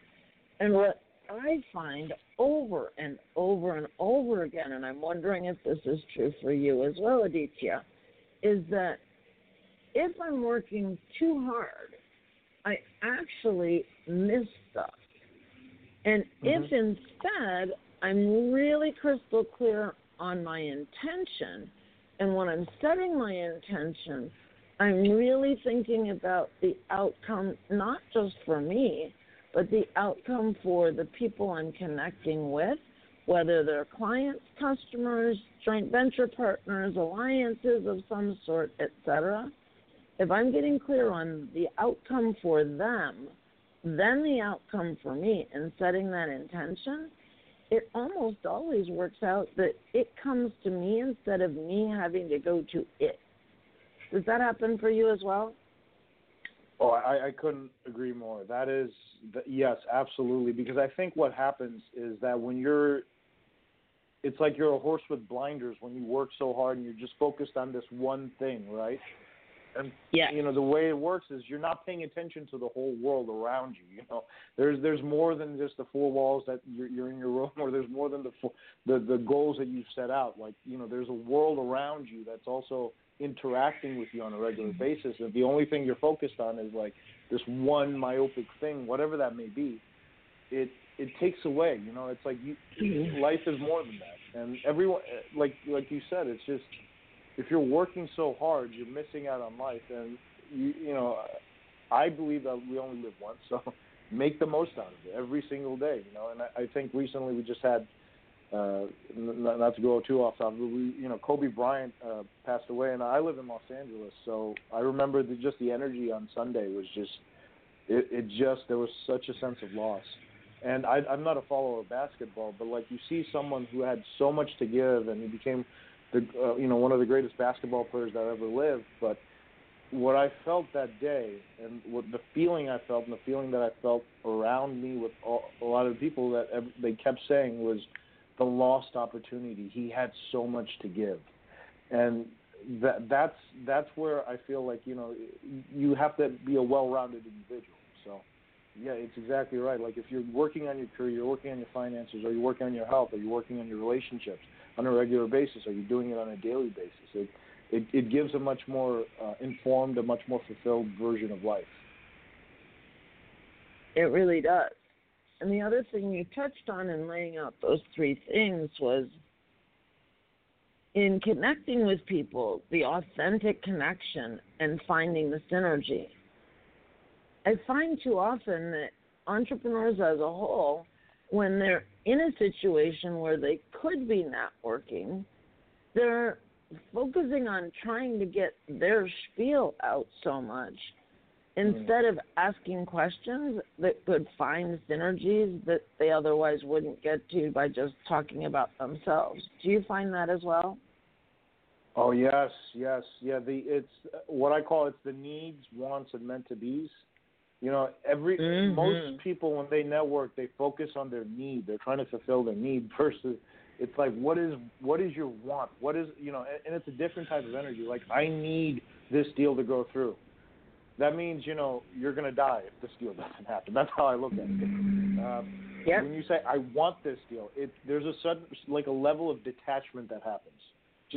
And what I find over and over and over again, and I'm wondering if this is true for you as well, Aditya, is that if I'm working too hard, I actually miss stuff. And mm-hmm. if instead I'm really crystal clear on my intention and when I'm setting my intention, I'm really thinking about the outcome, not just for me, but the outcome for the people I'm connecting with, whether they're clients, customers, joint venture partners, alliances of some sort, etc. If I'm getting clear on the outcome for them, then the outcome for me and setting that intention, it almost always works out that it comes to me instead of me having to go to it. Does that happen for you as well? Oh, I, I couldn't agree more. That is, yes, absolutely. Because I think what happens is that when you're, it's like you're a horse with blinders when you work so hard and you're just focused on this one thing, right? And yeah. you know the way it works is you're not paying attention to the whole world around you. You know, there's there's more than just the four walls that you're, you're in your room, <laughs> or there's more than the four, the the goals that you've set out. Like you know, there's a world around you that's also interacting with you on a regular mm-hmm. basis. And the only thing you're focused on is like this one myopic thing, whatever that may be. It it takes away. You know, it's like you, <clears throat> life is more than that. And everyone, like like you said, it's just if you're working so hard, you're missing out on life. And you you know, I believe that we only live once, so <laughs> make the most out of it every single day. You know, and I, I think recently we just had uh, not, not to go too off topic, but we, you know, Kobe Bryant uh, passed away, and I live in Los Angeles, so I remember the, just the energy on Sunday was just, it, it just there was such a sense of loss, and I, I'm not a follower of basketball, but like you see someone who had so much to give, and he became the, uh, you know, one of the greatest basketball players that ever lived, but what I felt that day and what the feeling I felt and the feeling that I felt around me with all, a lot of people that they kept saying was the lost opportunity. He had so much to give, and that that's that's where I feel like you know you have to be a well-rounded individual. So, yeah, it's exactly right. Like if you're working on your career, you're working on your finances, or you're working on your health, or you're working on your relationships on a regular basis, or you're doing it on a daily basis. It it, it gives a much more uh, informed, a much more fulfilled version of life. It really does. And the other thing you touched on in laying out those three things was in connecting with people, the authentic connection and finding the synergy. I find too often that entrepreneurs as a whole, when they're in a situation where they could be networking, they're focusing on trying to get their spiel out so much instead of asking questions that could find synergies that they otherwise wouldn't get to by just talking about themselves. Do you find that as well? Oh yes, yes, yeah. The it's what I call it's the needs, wants, and meant to be's. You know, every mm-hmm. most people when they network, they focus on their need. They're trying to fulfill their need <laughs> versus it's like what is what is your want? What is you know, and it's a different type of energy. Like I need this deal to go through that means you know you're going to die if this deal <laughs> doesn't happen. That's how I look at it. Um, yep. When you say I want this deal, it there's a sudden like a level of detachment that happens.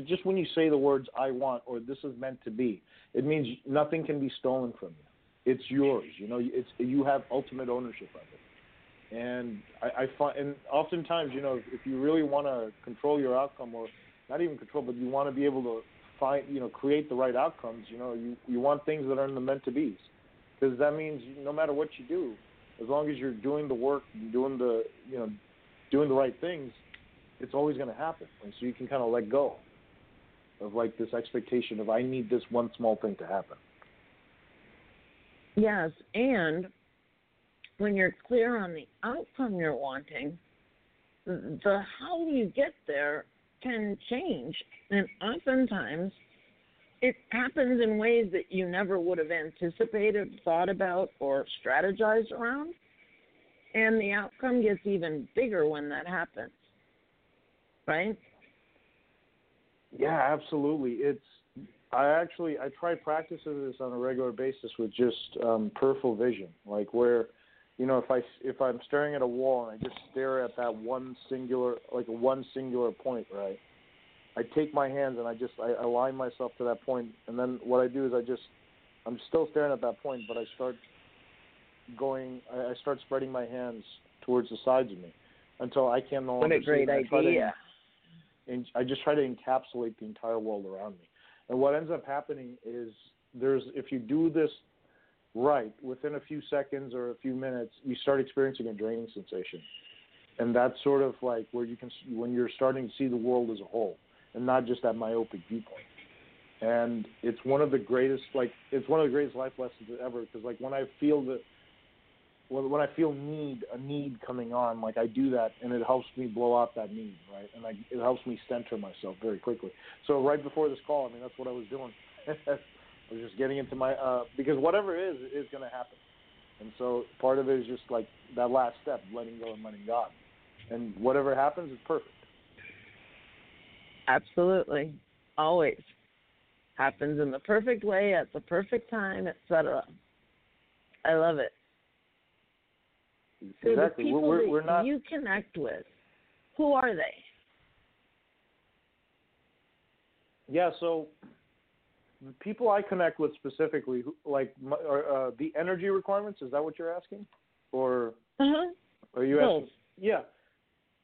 Just when you say the words "I want" or "This is meant to be," it means nothing can be stolen from you. It's yours. You know, it's you have ultimate ownership of it. And I, I find, and oftentimes, you know, if you really want to control your outcome, or not even control, but you want to be able to find you know create the right outcomes. You know, you you want things that are in the meant to be's, because that means no matter what you do, as long as you're doing the work, doing the you know, doing the right things, it's always going to happen. And so you can kind of let go of like this expectation of I need this one small thing to happen. Yes, and when you're clear on the outcome you're wanting, the how you get there can change. And oftentimes, it happens in ways that you never would have anticipated, thought about, or strategized around. And the outcome gets even bigger when that happens. Right? Yeah, absolutely. It's I actually I try practicing this on a regular basis with just um, peripheral vision, like where you know, if I if I'm staring at a wall and I just stare at that one singular like one singular point, right? I take my hands and I just I align myself to that point, and then what I do is I just I'm still staring at that point, but I start going. I, I start spreading my hands towards the sides of me until I can no longer. What a great idea! And I just try to encapsulate the entire world around me. And what ends up happening is there's if you do this right, within a few seconds or a few minutes, you start experiencing a draining sensation. And that's sort of like where you can, when you're starting to see the world as a whole and not just that myopic viewpoint. And it's one of the greatest, like, it's one of the greatest life lessons ever because, like, when I feel the, when, I feel need, a need coming on, like, I do that and it helps me blow out that need, right? And I, it helps me center myself very quickly. So, right before this call, I mean, that's what I was doing. <laughs> I was just getting into my uh, because whatever is is going to happen, and so part of it is just like that last step, letting go and letting God, and whatever happens is perfect. Absolutely, always happens in the perfect way at the perfect time, etc. I love it. So exactly. the people we're, that we're not... you connect with, who are they? Yeah, so the people I connect with specifically, like are, uh, the energy requirements. Is that what you're asking, or uh-huh. are you asking? Yeah.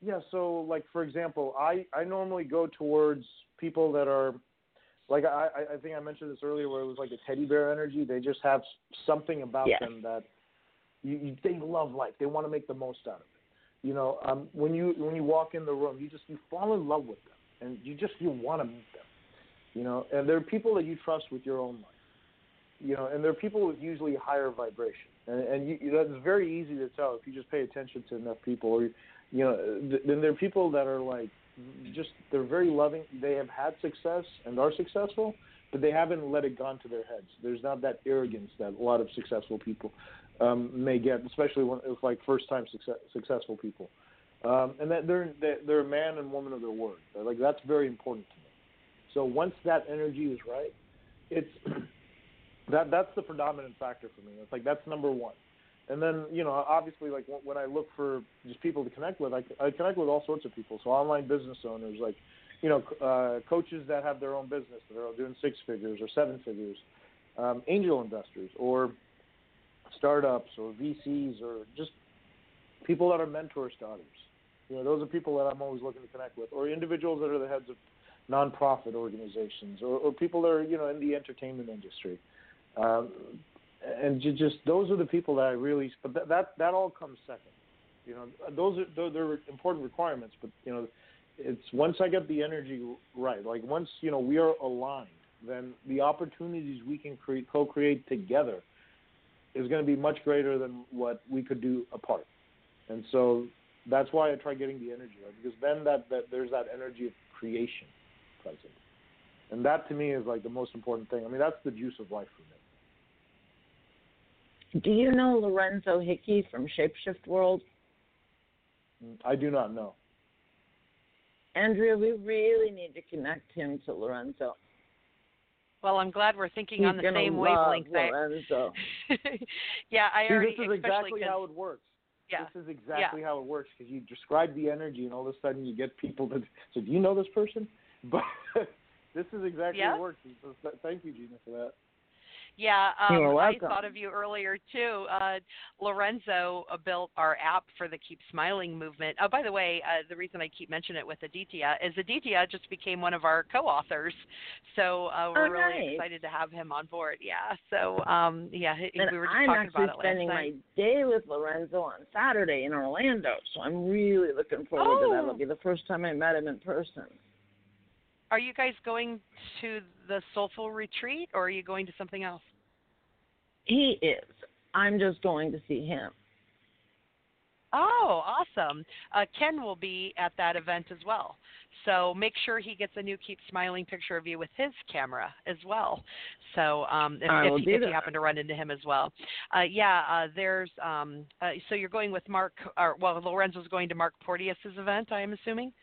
Yeah, so like for example, I I normally go towards people that are like I I think I mentioned this earlier where it was like a teddy bear energy. They just have something about yes. them that you, you they love life. They want to make the most out of it. You know, um, when you when you walk in the room, you just you fall in love with them, and you just you want to meet them. You know, and there are people that you trust with your own life. You know, and there are people with usually higher vibration, and, and you, that's very easy to tell if you just pay attention to enough people. Or, you know, then there are people that are like just they're very loving. They have had success and are successful, but they haven't let it gone to their heads. There's not that arrogance that a lot of successful people um, may get, especially when it's like first time success, successful people. Um, and that they're they're a man and woman of their word. Like that's very important to me. So once that energy is right, it's <clears throat> that that's the predominant factor for me. It's like that's number one. And then you know, obviously, like when I look for just people to connect with, I, I connect with all sorts of people. So online business owners, like you know, uh, coaches that have their own business that are doing six figures or seven figures, um, angel investors, or startups, or VCs, or just people that are mentors to others. You know, those are people that I'm always looking to connect with, or individuals that are the heads of nonprofit organizations, or, or people that are you know in the entertainment industry. Um, and just those are the people that I really. But that that, that all comes second. You know, those are they're, they're important requirements. But you know, it's once I get the energy right, like once you know we are aligned, then the opportunities we can create co-create together is going to be much greater than what we could do apart. And so that's why I try getting the energy right because then that, that there's that energy of creation present. And that to me is like the most important thing. I mean, that's the juice of life for me. Do you know Lorenzo Hickey from Shapeshift World? I do not know. Andrea, we really need to connect him to Lorenzo. Well, I'm glad we're thinking He's on the same wavelength. Lorenzo. <laughs> yeah, I already. This is exactly how it works. Yeah. This is exactly yeah. how it works because you describe the energy, and all of a sudden you get people that So, "Do you know this person?" <laughs> But this is exactly yeah. how it works. So thank you, Gina, for that. Yeah, um, I thought of you earlier too. Uh, Lorenzo uh, built our app for the Keep Smiling movement. Oh, by the way, uh, the reason I keep mentioning it with Aditya is Aditya just became one of our co-authors, so uh, we're oh, really nice. excited to have him on board. Yeah, so um, yeah, and we were just I'm talking actually about it spending last night. my day with Lorenzo on Saturday in Orlando, so I'm really looking forward oh. to that. It'll be the first time I met him in person. Are you guys going to the Soulful Retreat, or are you going to something else? He is. I'm just going to see him. Oh, awesome. Uh, Ken will be at that event as well. So make sure he gets a new Keep Smiling picture of you with his camera as well. So um, if, if, if you happen to run into him as well. Uh, yeah, uh, there's, um, uh, so you're going with Mark, or, well, Lorenzo's going to Mark Porteous's event, I am assuming?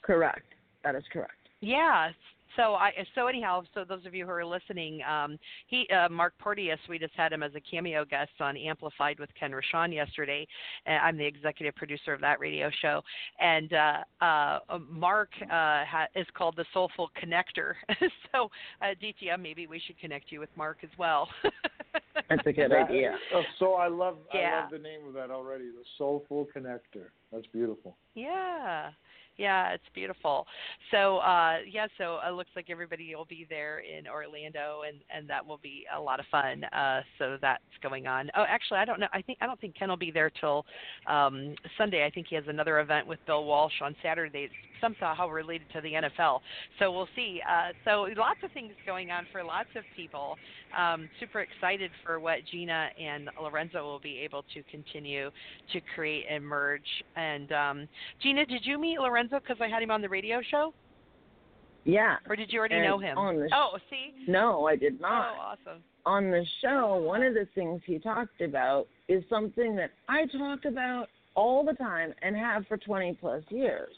Correct. That is correct. Yeah, so I so anyhow, so those of you who are listening, um, he uh, Mark Porteous, we just had him as a cameo guest on Amplified with Ken Rochon yesterday. I'm the executive producer of that radio show, and uh, uh, Mark uh, ha- is called the Soulful Connector. <laughs> so uh, DTM, maybe we should connect you with Mark as well. <laughs> That's a good That- <laughs> idea. oh, so I love I Yeah. love the name of that already. The Soulful Connector. That's beautiful. Yeah. Yeah, it's beautiful. So uh yeah, so it looks like everybody will be there in Orlando and and that will be a lot of fun. Uh so that's going on. Oh, actually I don't know. I think I don't think Ken will be there till um Sunday. I think he has another event with Bill Walsh on Saturday Some somehow related to the NFL. So we'll see. Uh so lots of things going on for lots of people. Um super excited for what Gina and Lorenzo will be able to continue to create and merge. And um Gina, did you meet Lorenzo because I had him on the radio show, Yeah. or did you already And know him? on the sh- oh, see. No, I did not. Oh, awesome. on the show, one of the things he talked about is something that I talk about all the time and have for 20 plus years.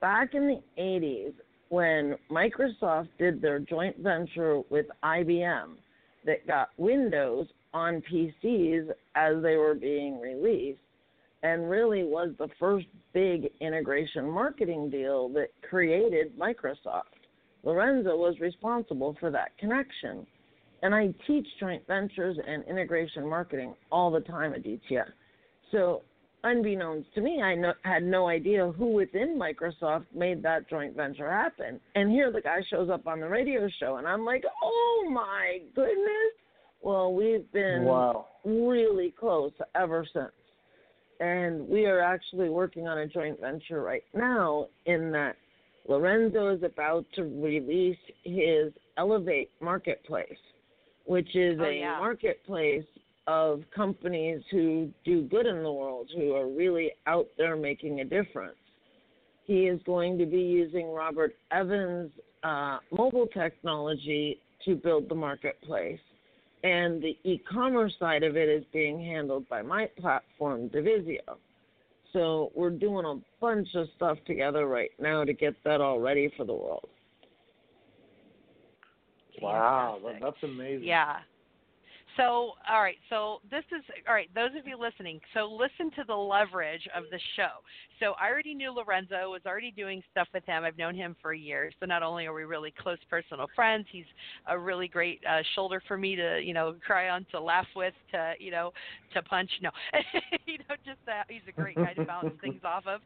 Back in the 80s, when Microsoft did their joint venture with IBM that got Windows on PCs as they were being released, and really was the first big integration marketing deal that created Microsoft. Lorenzo was responsible for that connection. And I teach joint ventures and integration marketing all the time at DTS. So unbeknownst to me, I no, had no idea who within Microsoft made that joint venture happen. And here the guy shows up on the radio show, and I'm like, oh my goodness. Well, we've been wow. really close ever since. And we are actually working on a joint venture right now in that Lorenzo is about to release his Elevate Marketplace, which is oh, a yeah. marketplace of companies who do good in the world, who are really out there making a difference. He is going to be using Robert Evans' uh, mobile technology to build the marketplace. And the e commerce side of it is being handled by my platform, Divisio. So we're doing a bunch of stuff together right now to get that all ready for the world. Wow, Fantastic. that's amazing. Yeah. So, all right. So this is all right. Those of you listening, so listen to the leverage of the show. So I already knew Lorenzo, was already doing stuff with him. I've known him for years. So not only are we really close personal friends, he's a really great uh, shoulder for me to, you know, cry on, to laugh with, to, you know, to punch. No, <laughs> you know, just that he's a great guy to bounce <laughs> things off of.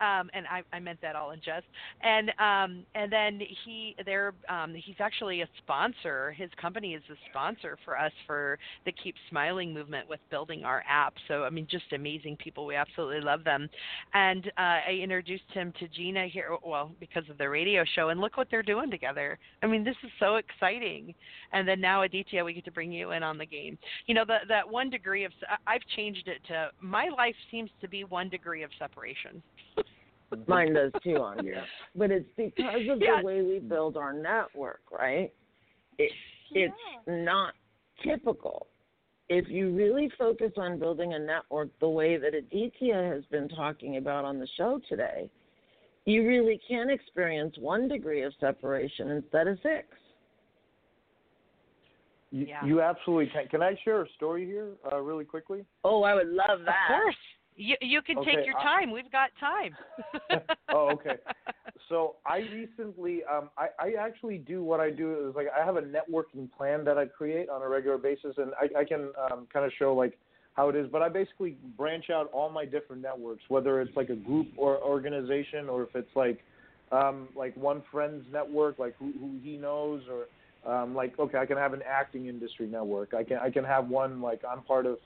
Um, and I, I meant that all in jest. And um, and then he, there, um, he's actually a sponsor. His company is a sponsor for us for the Keep Smiling movement with building our app. So I mean, just amazing people. We absolutely love them. And uh, I introduced him to Gina here, well, because of the radio show. And look what they're doing together. I mean, this is so exciting. And then now, Aditya, we get to bring you in on the game. You know, the, that one degree of, I've changed it to my life seems to be one degree of separation. Mine does too on here. But it's because of Yeah. the way we build our network, right? It, It's not typical. If you really focus on building a network the way that Aditya has been talking about on the show today, you really can experience one degree of separation instead of six. You, Yeah. you absolutely can. Can I share a story here, uh, really quickly? Oh, I would love that. Of course. You, you can take Okay, your I- time. We've got time. <laughs> Oh, okay. So I recently, um, I, I actually do what I do is like I have a networking plan that I create on a regular basis, and I, I can um, kind of show like how it is. But I basically branch out all my different networks, whether it's like a group or organization, or if it's like um, like one friend's network, like who, who he knows, or um, like okay, I can have an acting industry network. I can I can have one like I'm part of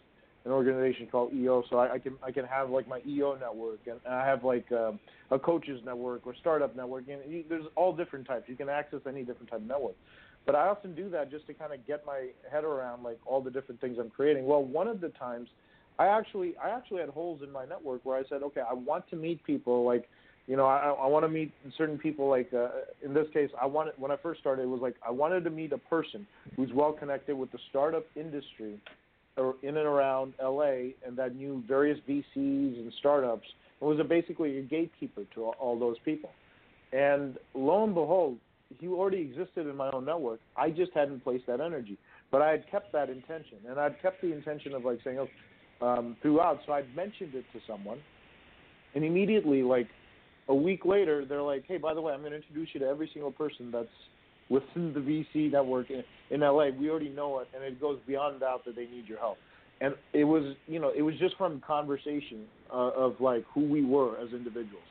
an organization called EO, so I, I can I can have like my EO network, and I have like um, a coaches network or startup network, and you, there's all different types. You can access any different type of network. But I often do that just to kind of get my head around like all the different things I'm creating. Well, one of the times, I actually I actually had holes in my network where I said, okay, I want to meet people like. You know, I, I want to meet certain people. Like uh, in this case, I wanted when I first started, it was like I wanted to meet a person who's well connected with the startup industry, in and around LA, and that knew various VCs and startups, and was a, basically a gatekeeper to all, those people. And lo and behold, he already existed in my own network. I just hadn't placed that energy, but I had kept that intention, and I'd kept the intention of like saying, oh, um, throughout. So I'd mentioned it to someone, and immediately, like a week later, they're like, hey, by the way, I'm going to introduce you to every single person that's within the VC network in, in LA. We already know it, and it goes beyond doubt that they need your help. And it was, you know, it was just from conversation uh, of like who we were as individuals.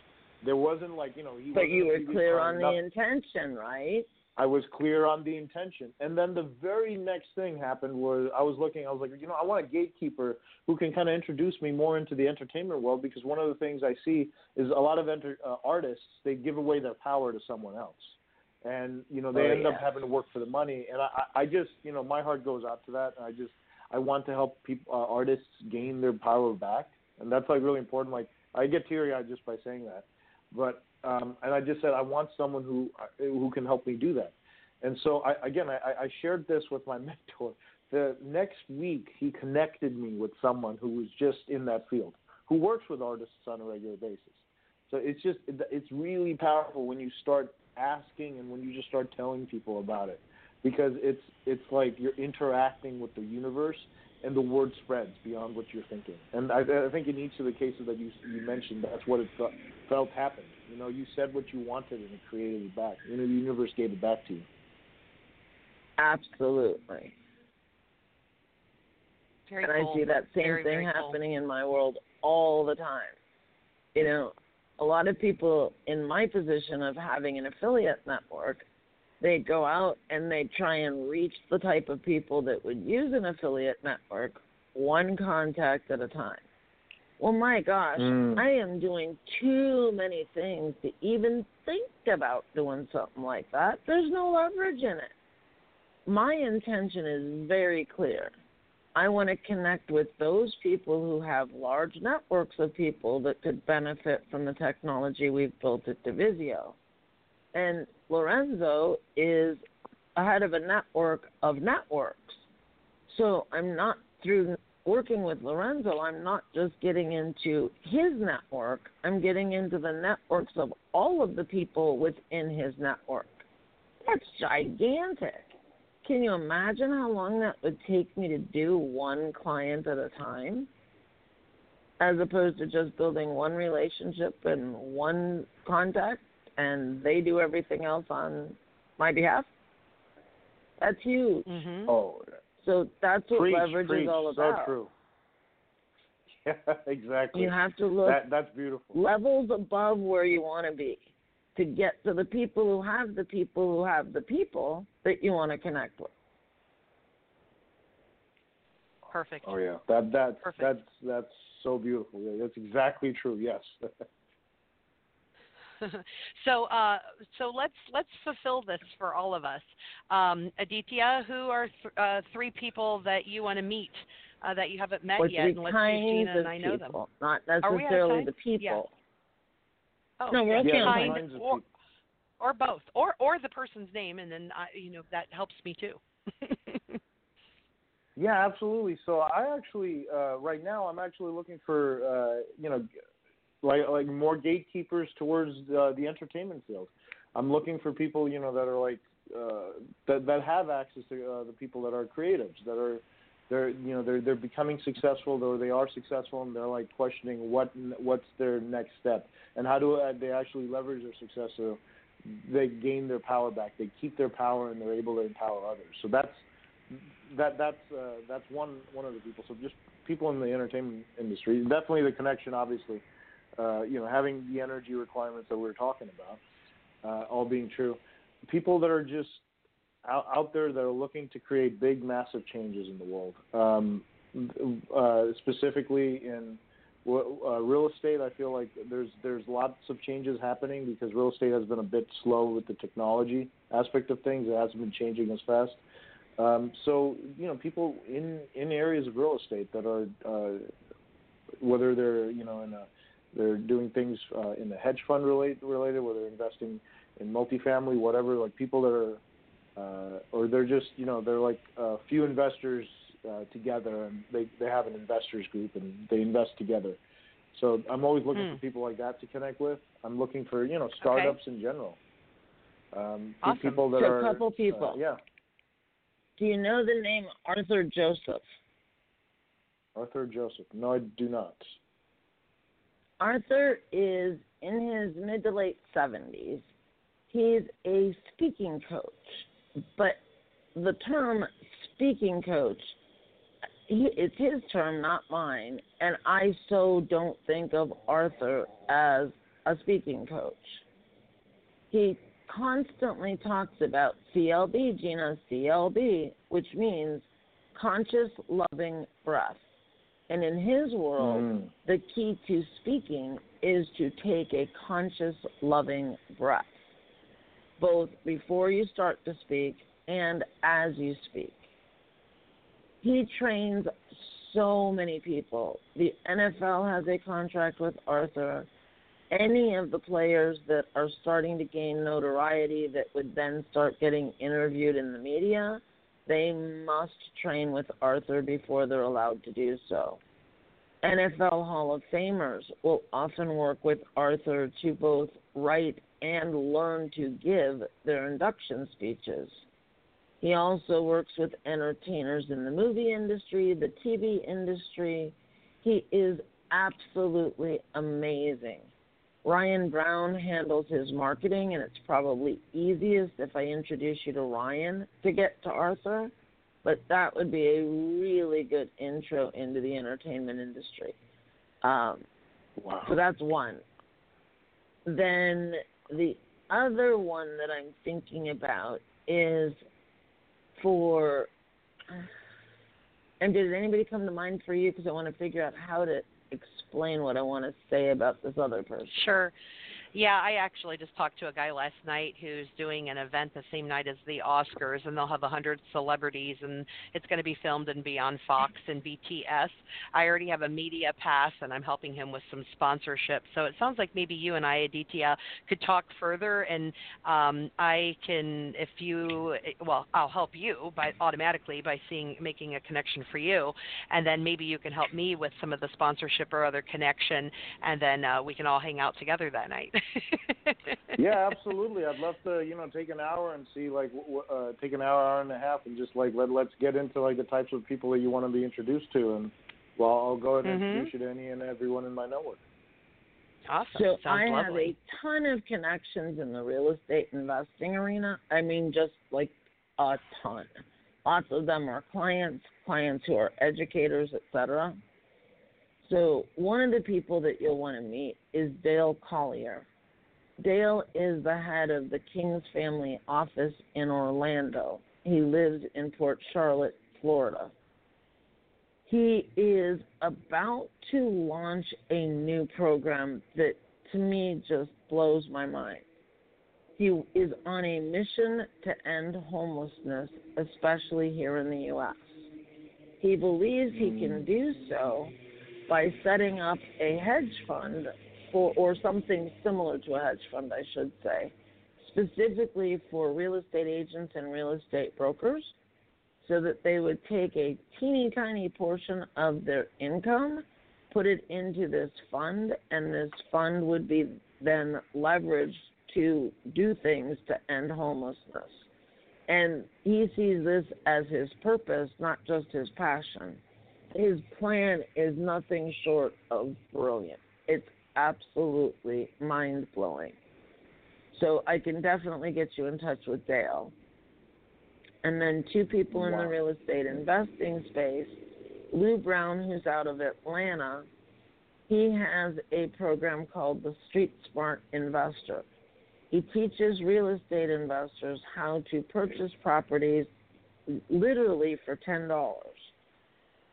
There wasn't like, you know, he But you were clear on the nothing. intention, right? I was clear on the intention. And then the very next thing happened was I was looking, I was like, you know, I want a gatekeeper who can kind of introduce me more into the entertainment world because one of the things I see is a lot of enter, uh, artists, they give away their power to someone else. And, you know, they Oh, end up having to work for the money. And I, I just, you know, my heart goes out to that. And I just, I want to help people, uh, artists gain their power back. And that's like really important. Like, I get teary eyed just by saying that. But, um, and I just said, I want someone who, uh, who can help me do that. And so I, again, I, I shared this with my <laughs> mentor. The next week, he connected me with someone who was just in that field, who works with artists on a regular basis. So it's just, it's really powerful when you start asking and when you just start telling people about it, because it's, it's like you're interacting with the universe, and the word spreads beyond what you're thinking. And I, I think in each of the cases that you you mentioned, that's what it felt, felt happened. You know, you said what you wanted, and it created it back. You know, the universe gave it back to you. Absolutely. Very and cool. I see that same Very, thing very cool. happening in my world all the time. You know, a lot of people in my position of having an affiliate network, they go out and they try and reach the type of people that would use an affiliate network one contact at a time. Well, my gosh, Mm. I am doing too many things to even think about doing something like that. There's no leverage in it. My intention is very clear. I want to connect with those people who have large networks of people that could benefit from the technology we've built at Divisio. And Lorenzo is ahead of a network of networks. So I'm not through working with Lorenzo, I'm not just getting into his network, I'm getting into the networks of all of the people within his network. That's gigantic. Can you imagine how long that would take me to do one client at a time? As opposed to just building one relationship and one contact and they do everything else on my behalf? That's huge. Mhm. Oh, So that's what preach, leverage preach. is all about. So about. true. <laughs> Yeah, exactly. You have to look that that's beautiful. levels above where you want to be to get to the people who have the people who have the people that you want to connect with. Perfect. Oh yeah, that that's Perfect. that's that's so beautiful. Yeah, that's exactly true. Yes. <laughs> <laughs> so uh, so let's let's fulfill this for all of us. Um, Aditya, who are th- uh, three people that you want to meet uh, that you haven't met or yet? three And let's use kinds Gina of and I know them. people, not Are we necessarily the people. Yeah. Oh, No, we're yeah, okay on kind or, or both, or or the person's name, and then I, you know that helps me too. <laughs> Yeah, absolutely. So I actually uh, right now I'm actually looking for uh, you know like like more gatekeepers towards uh, the entertainment field. I'm looking for people you know that are like uh, that that have access to uh, the people that are creatives that are they're you know they're they're becoming successful or they are successful and they're like questioning what what's their next step and how do they actually leverage their success so they gain their power back they keep their power and they're able to empower others so that's that that's uh, that's one one of the people. So just people in the entertainment industry. Definitely the connection, obviously. Uh, you know, having the energy requirements that we are talking about, uh, all being true. People that are just out, out there that are looking to create big, massive changes in the world. Um, uh, specifically in uh, real estate, I feel like there's there's lots of changes happening because real estate has been a bit slow with the technology aspect of things. It hasn't been changing as fast. Um, so you know, people in in areas of real estate that are uh, whether they're you know in a they're doing things uh, in the hedge fund relate, related, whether they're investing in multifamily, whatever. Like people that are, uh, or they're just you know they're like a few investors uh, together, and they they have an investors group and they invest together. So I'm always looking Hmm. for people like that to connect with. I'm looking for you know startups in general. Um, Awesome. People that So a are couple people. Uh, yeah. Do you know the name Arthur Joseph? Arthur Joseph. No, I do not. Arthur is in his mid to late 70s. He's a speaking coach, but the term speaking coach, it's his term, not mine, and I so don't think of Arthur as a speaking coach. He constantly talks about CLB, Gina, CLB, which means conscious loving breath. And in his world, Mm. the key to speaking is to take a conscious, loving breath, both before you start to speak and as you speak. He trains so many people. The NFL has a contract with Arthur. Any of the players that are starting to gain notoriety that would then start getting interviewed in the media, they must train with Arthur before they're allowed to do so. NFL Hall of Famers will often work with Arthur to both write and learn to give their induction speeches. He also works with entertainers in the movie industry, the TV industry. He is absolutely amazing. Ryan Brown handles his marketing, and it's probably easiest if I introduce you to Ryan to get to Arthur but that would be a really good intro into the entertainment industry. Um, wow. So that's one. Then the other one that I'm thinking about is for. And did anybody come to mind for you? Because I want to figure out how to explain what I want to say about this other person. Sure. Yeah, I actually just talked to a guy last night who's doing an event the same night as the Oscars, and they'll have a hundred celebrities, and it's going to be filmed and be on Fox and BTS. I already have a media pass, and I'm helping him with some sponsorship. So it sounds like maybe you and I, Aditya, could talk further, and um, I can, if you, well, I'll help you by automatically by seeing making a connection for you, and then maybe you can help me with some of the sponsorship or other connection, and then uh, we can all hang out together that night. <laughs> <laughs> yeah, absolutely. I'd love to, you know, take an hour and see like w- uh, take an hour, hour and a half, and just like let let's get into like the types of people that you want to be introduced to, and well, I'll go ahead and mm-hmm. introduce you to any and everyone in my network. Awesome. So Sounds I lovely. have a ton of connections in the real estate investing arena. I mean, just like a ton. Lots of them are clients, clients who are educators, etc. So one of the people that you'll want to meet is Dale Collier. Dale is the head of the King's Family office in Orlando. He lives in Port Charlotte, Florida. He is about to launch a new program that to me just blows my mind. He is on a mission to end homelessness, especially here in the U.S. He believes he can mm. do so by setting up a hedge fund for, or something similar to a hedge fund, I should say, specifically for real estate agents and real estate brokers, so that they would take a teeny tiny portion of their income, put it into this fund, and this fund would be then leveraged to do things to end homelessness. And he sees this as his purpose, not just his passion. His plan is nothing short of brilliant. It's absolutely mind blowing. So I can definitely get you in touch with Dale. And then two people in Wow. the real estate investing space, Lou Brown, who's out of Atlanta, he has a program called the Street Smart Investor. He teaches real estate investors how to purchase properties literally for ten dollars.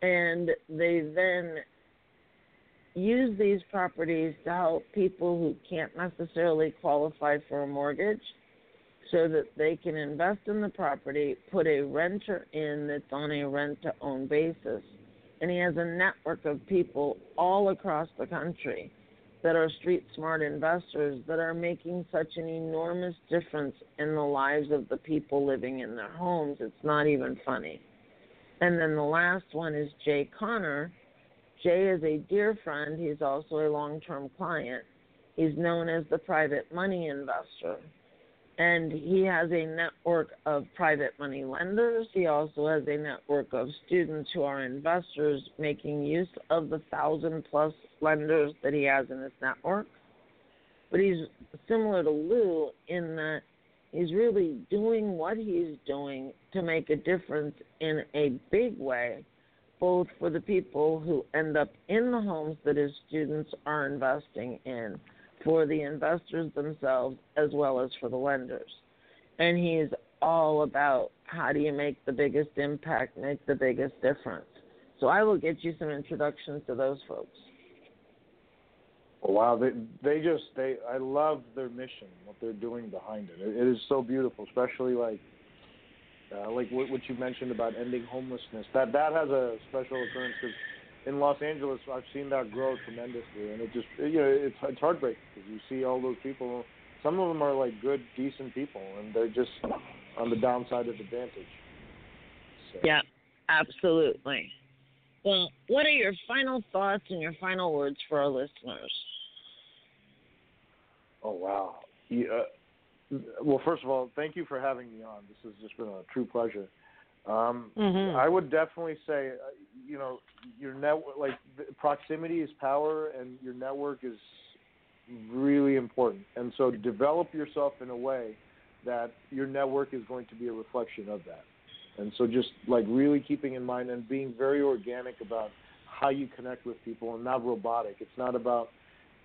And they then use these properties to help people who can't necessarily qualify for a mortgage so that they can invest in the property, put a renter in that's on a rent to own basis. And he has a network of people all across the country that are street smart investors that are making such an enormous difference in the lives of the people living in their homes. It's not even funny. And then the last one is Jay Conner. Jay is a dear friend. He's also a long term client. He's known as the private money investor. And he has a network of private money lenders. He also has a network of students who are investors making use of the thousand plus lenders that he has in his network. But he's similar to Lou in that he's really doing what he's doing to make a difference in a big way, both for the people who end up in the homes that his students are investing in, for the investors themselves, as well as for the lenders. And he's all about how do you make the biggest impact, make the biggest difference. So I will get you some introductions to those folks. Wow, they they just they I love their mission, what they're doing behind it. It, it is so beautiful, especially like uh, like what, what you mentioned about ending homelessness. That that has a special occurrence because in Los Angeles I've seen that grow tremendously, and it just you know it's it's heartbreaking because you see all those people. Some of them are like good, decent people, and they're just on the downside of advantage. So. Yeah, absolutely. Well, what are your final thoughts and your final words for our listeners? Oh wow. Yeah, uh, well, first of all, thank you for having me on. This has just been a true pleasure. Um, Mhm. I would definitely say, uh, you know, your network, like proximity is power, and your network is really important. And so, develop yourself in a way that your network is going to be a reflection of that. And so, just like really keeping in mind and being very organic about how you connect with people and not robotic. It's not about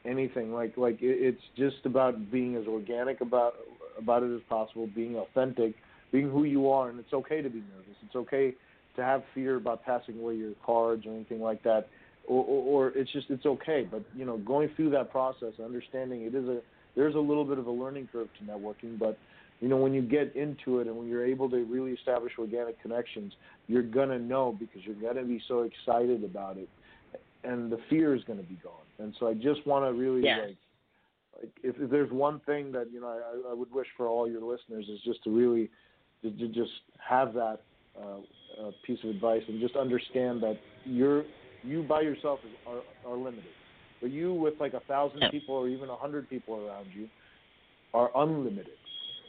anything. Like like it, it's just about being as organic about about it as possible, being authentic, being who you are, and it's okay to be nervous. It's okay to have fear about passing away your cards or anything like that, or, or, or it's just it's okay. But you know, going through that process, understanding it is a there's a little bit of a learning curve to networking, but you know when you get into it and when you're able to really establish organic connections, you're gonna know because you're gonna be so excited about it, and the fear is gonna be gone. And so I just want to really yes. like like if, if there's one thing that you know I, I would wish for all your listeners is just to really to, to just have that uh, uh, piece of advice and just understand that you're you by yourself is, are are limited, but you with like a thousand people or even a hundred people around you are unlimited,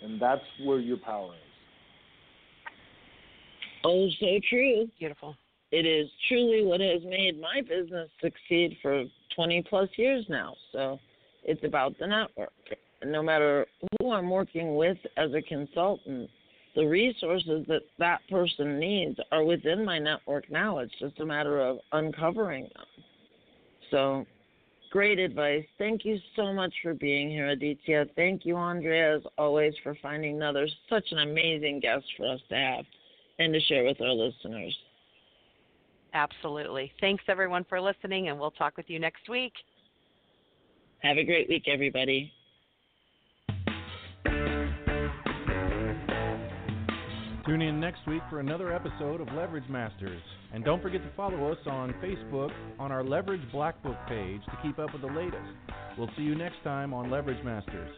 and that's where your power is. Oh, so true. Beautiful. It is truly what has made my business succeed for 20 plus years now. So it's about the network. No matter who I'm working with as a consultant, the resources that that person needs are within my network now. It's just a matter of uncovering them. So, great advice. Thank you so much for being here, Aditya. Thank you, Andrea, as always, for finding another such an amazing guest for us to have and to share with our listeners. Absolutely. Thanks, everyone, for listening, and we'll talk with you next week. Have a great week, everybody. Tune in next week for another episode of Leverage Masters. And don't forget to follow us on Facebook on our Leverage Black Book page to keep up with the latest. We'll see you next time on Leverage Masters.